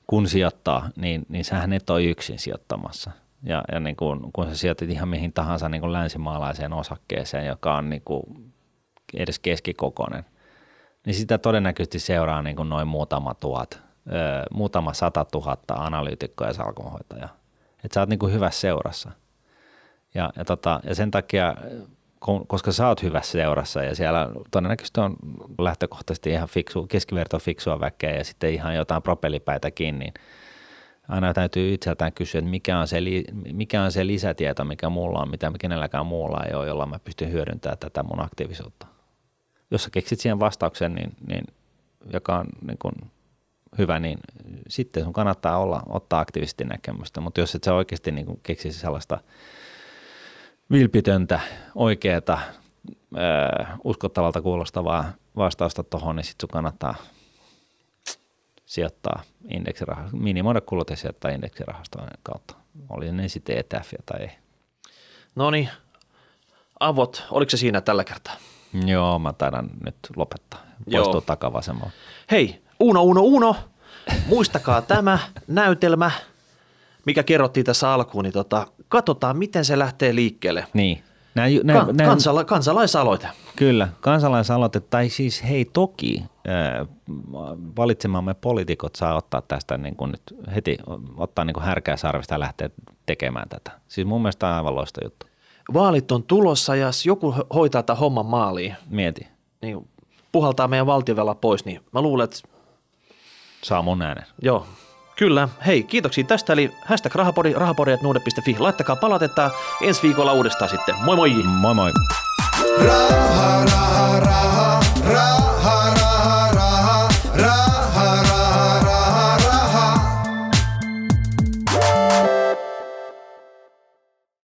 Speaker 1: kun sijoittaa, niin, niin sähän et ole yksin sijoittamassa – ja, ja niin kuin, kun sä sijoitit ihan mihin tahansa niin kuin länsimaalaiseen osakkeeseen, joka on niin kuin edes keskikokoinen, niin sitä todennäköisesti seuraa niin kuin noin muutama tuhat, ö, muutama sata tuhatta analyytikkoa ja salkunhoitajaa. Että sä oot niin kuin hyvässä seurassa. Ja, ja, tota, ja sen takia koska sä oot hyvässä seurassa ja siellä todennäköisesti on lähtökohtaisesti ihan fiksu, keskiverto fiksua väkeä ja sitten ihan jotain propellipäitäkin, niin aina täytyy itseltään kysyä, että mikä on, se, mikä on se lisätieto, mikä mulla on, mitä kenelläkään muulla ei ole, jolla mä pystyn hyödyntämään tätä mun aktiivisuutta. Jos sä keksit siihen vastauksen, niin, niin joka on niin kuin hyvä, niin sitten sun kannattaa olla, ottaa aktiivisesti näkemystä. Mutta jos et sä oikeasti niin kuin keksisi sellaista vilpitöntä, oikeaa, uskottavalta kuulostavaa vastausta tuohon, niin sitten sun kannattaa sijoittaa indeksirahastoon, minimoida kulut ja sijoittaa indeksirahastojen kautta. Oli ne sitten ETF tai ei.
Speaker 2: No niin, avot, oliko se siinä tällä kertaa?
Speaker 1: Joo, mä taidan nyt lopettaa. Poistuu takavasemmalle.
Speaker 2: Hei, Uno, Uno, Uno, muistakaa tämä näytelmä, mikä kerrottiin tässä alkuun, niin tota, katsotaan, miten se lähtee liikkeelle.
Speaker 1: Niin.
Speaker 2: Nää, nää, Ka- nää, kansala- kansalaisaloite.
Speaker 1: Kyllä, kansalaisaloite, tai siis hei toki valitsemamme poliitikot saa ottaa tästä niin kuin nyt heti, ottaa niin kuin härkää sarvista ja lähteä tekemään tätä. Siis mun mielestä on aivan loista juttu.
Speaker 2: Vaalit on tulossa ja jos joku hoitaa tämän homman maaliin.
Speaker 1: Mieti.
Speaker 2: Niin puhaltaa meidän valtiovella pois, niin mä luulen, että
Speaker 1: saa mun äänen.
Speaker 2: Joo, Kyllä. Hei, kiitoksia tästä. Eli hashtag rahapori, rahapori.nuude.fi. Laittakaa palautetta ensi viikolla uudestaan sitten. Moi moi!
Speaker 1: Moi moi!
Speaker 3: Raha, raha, raha, raha.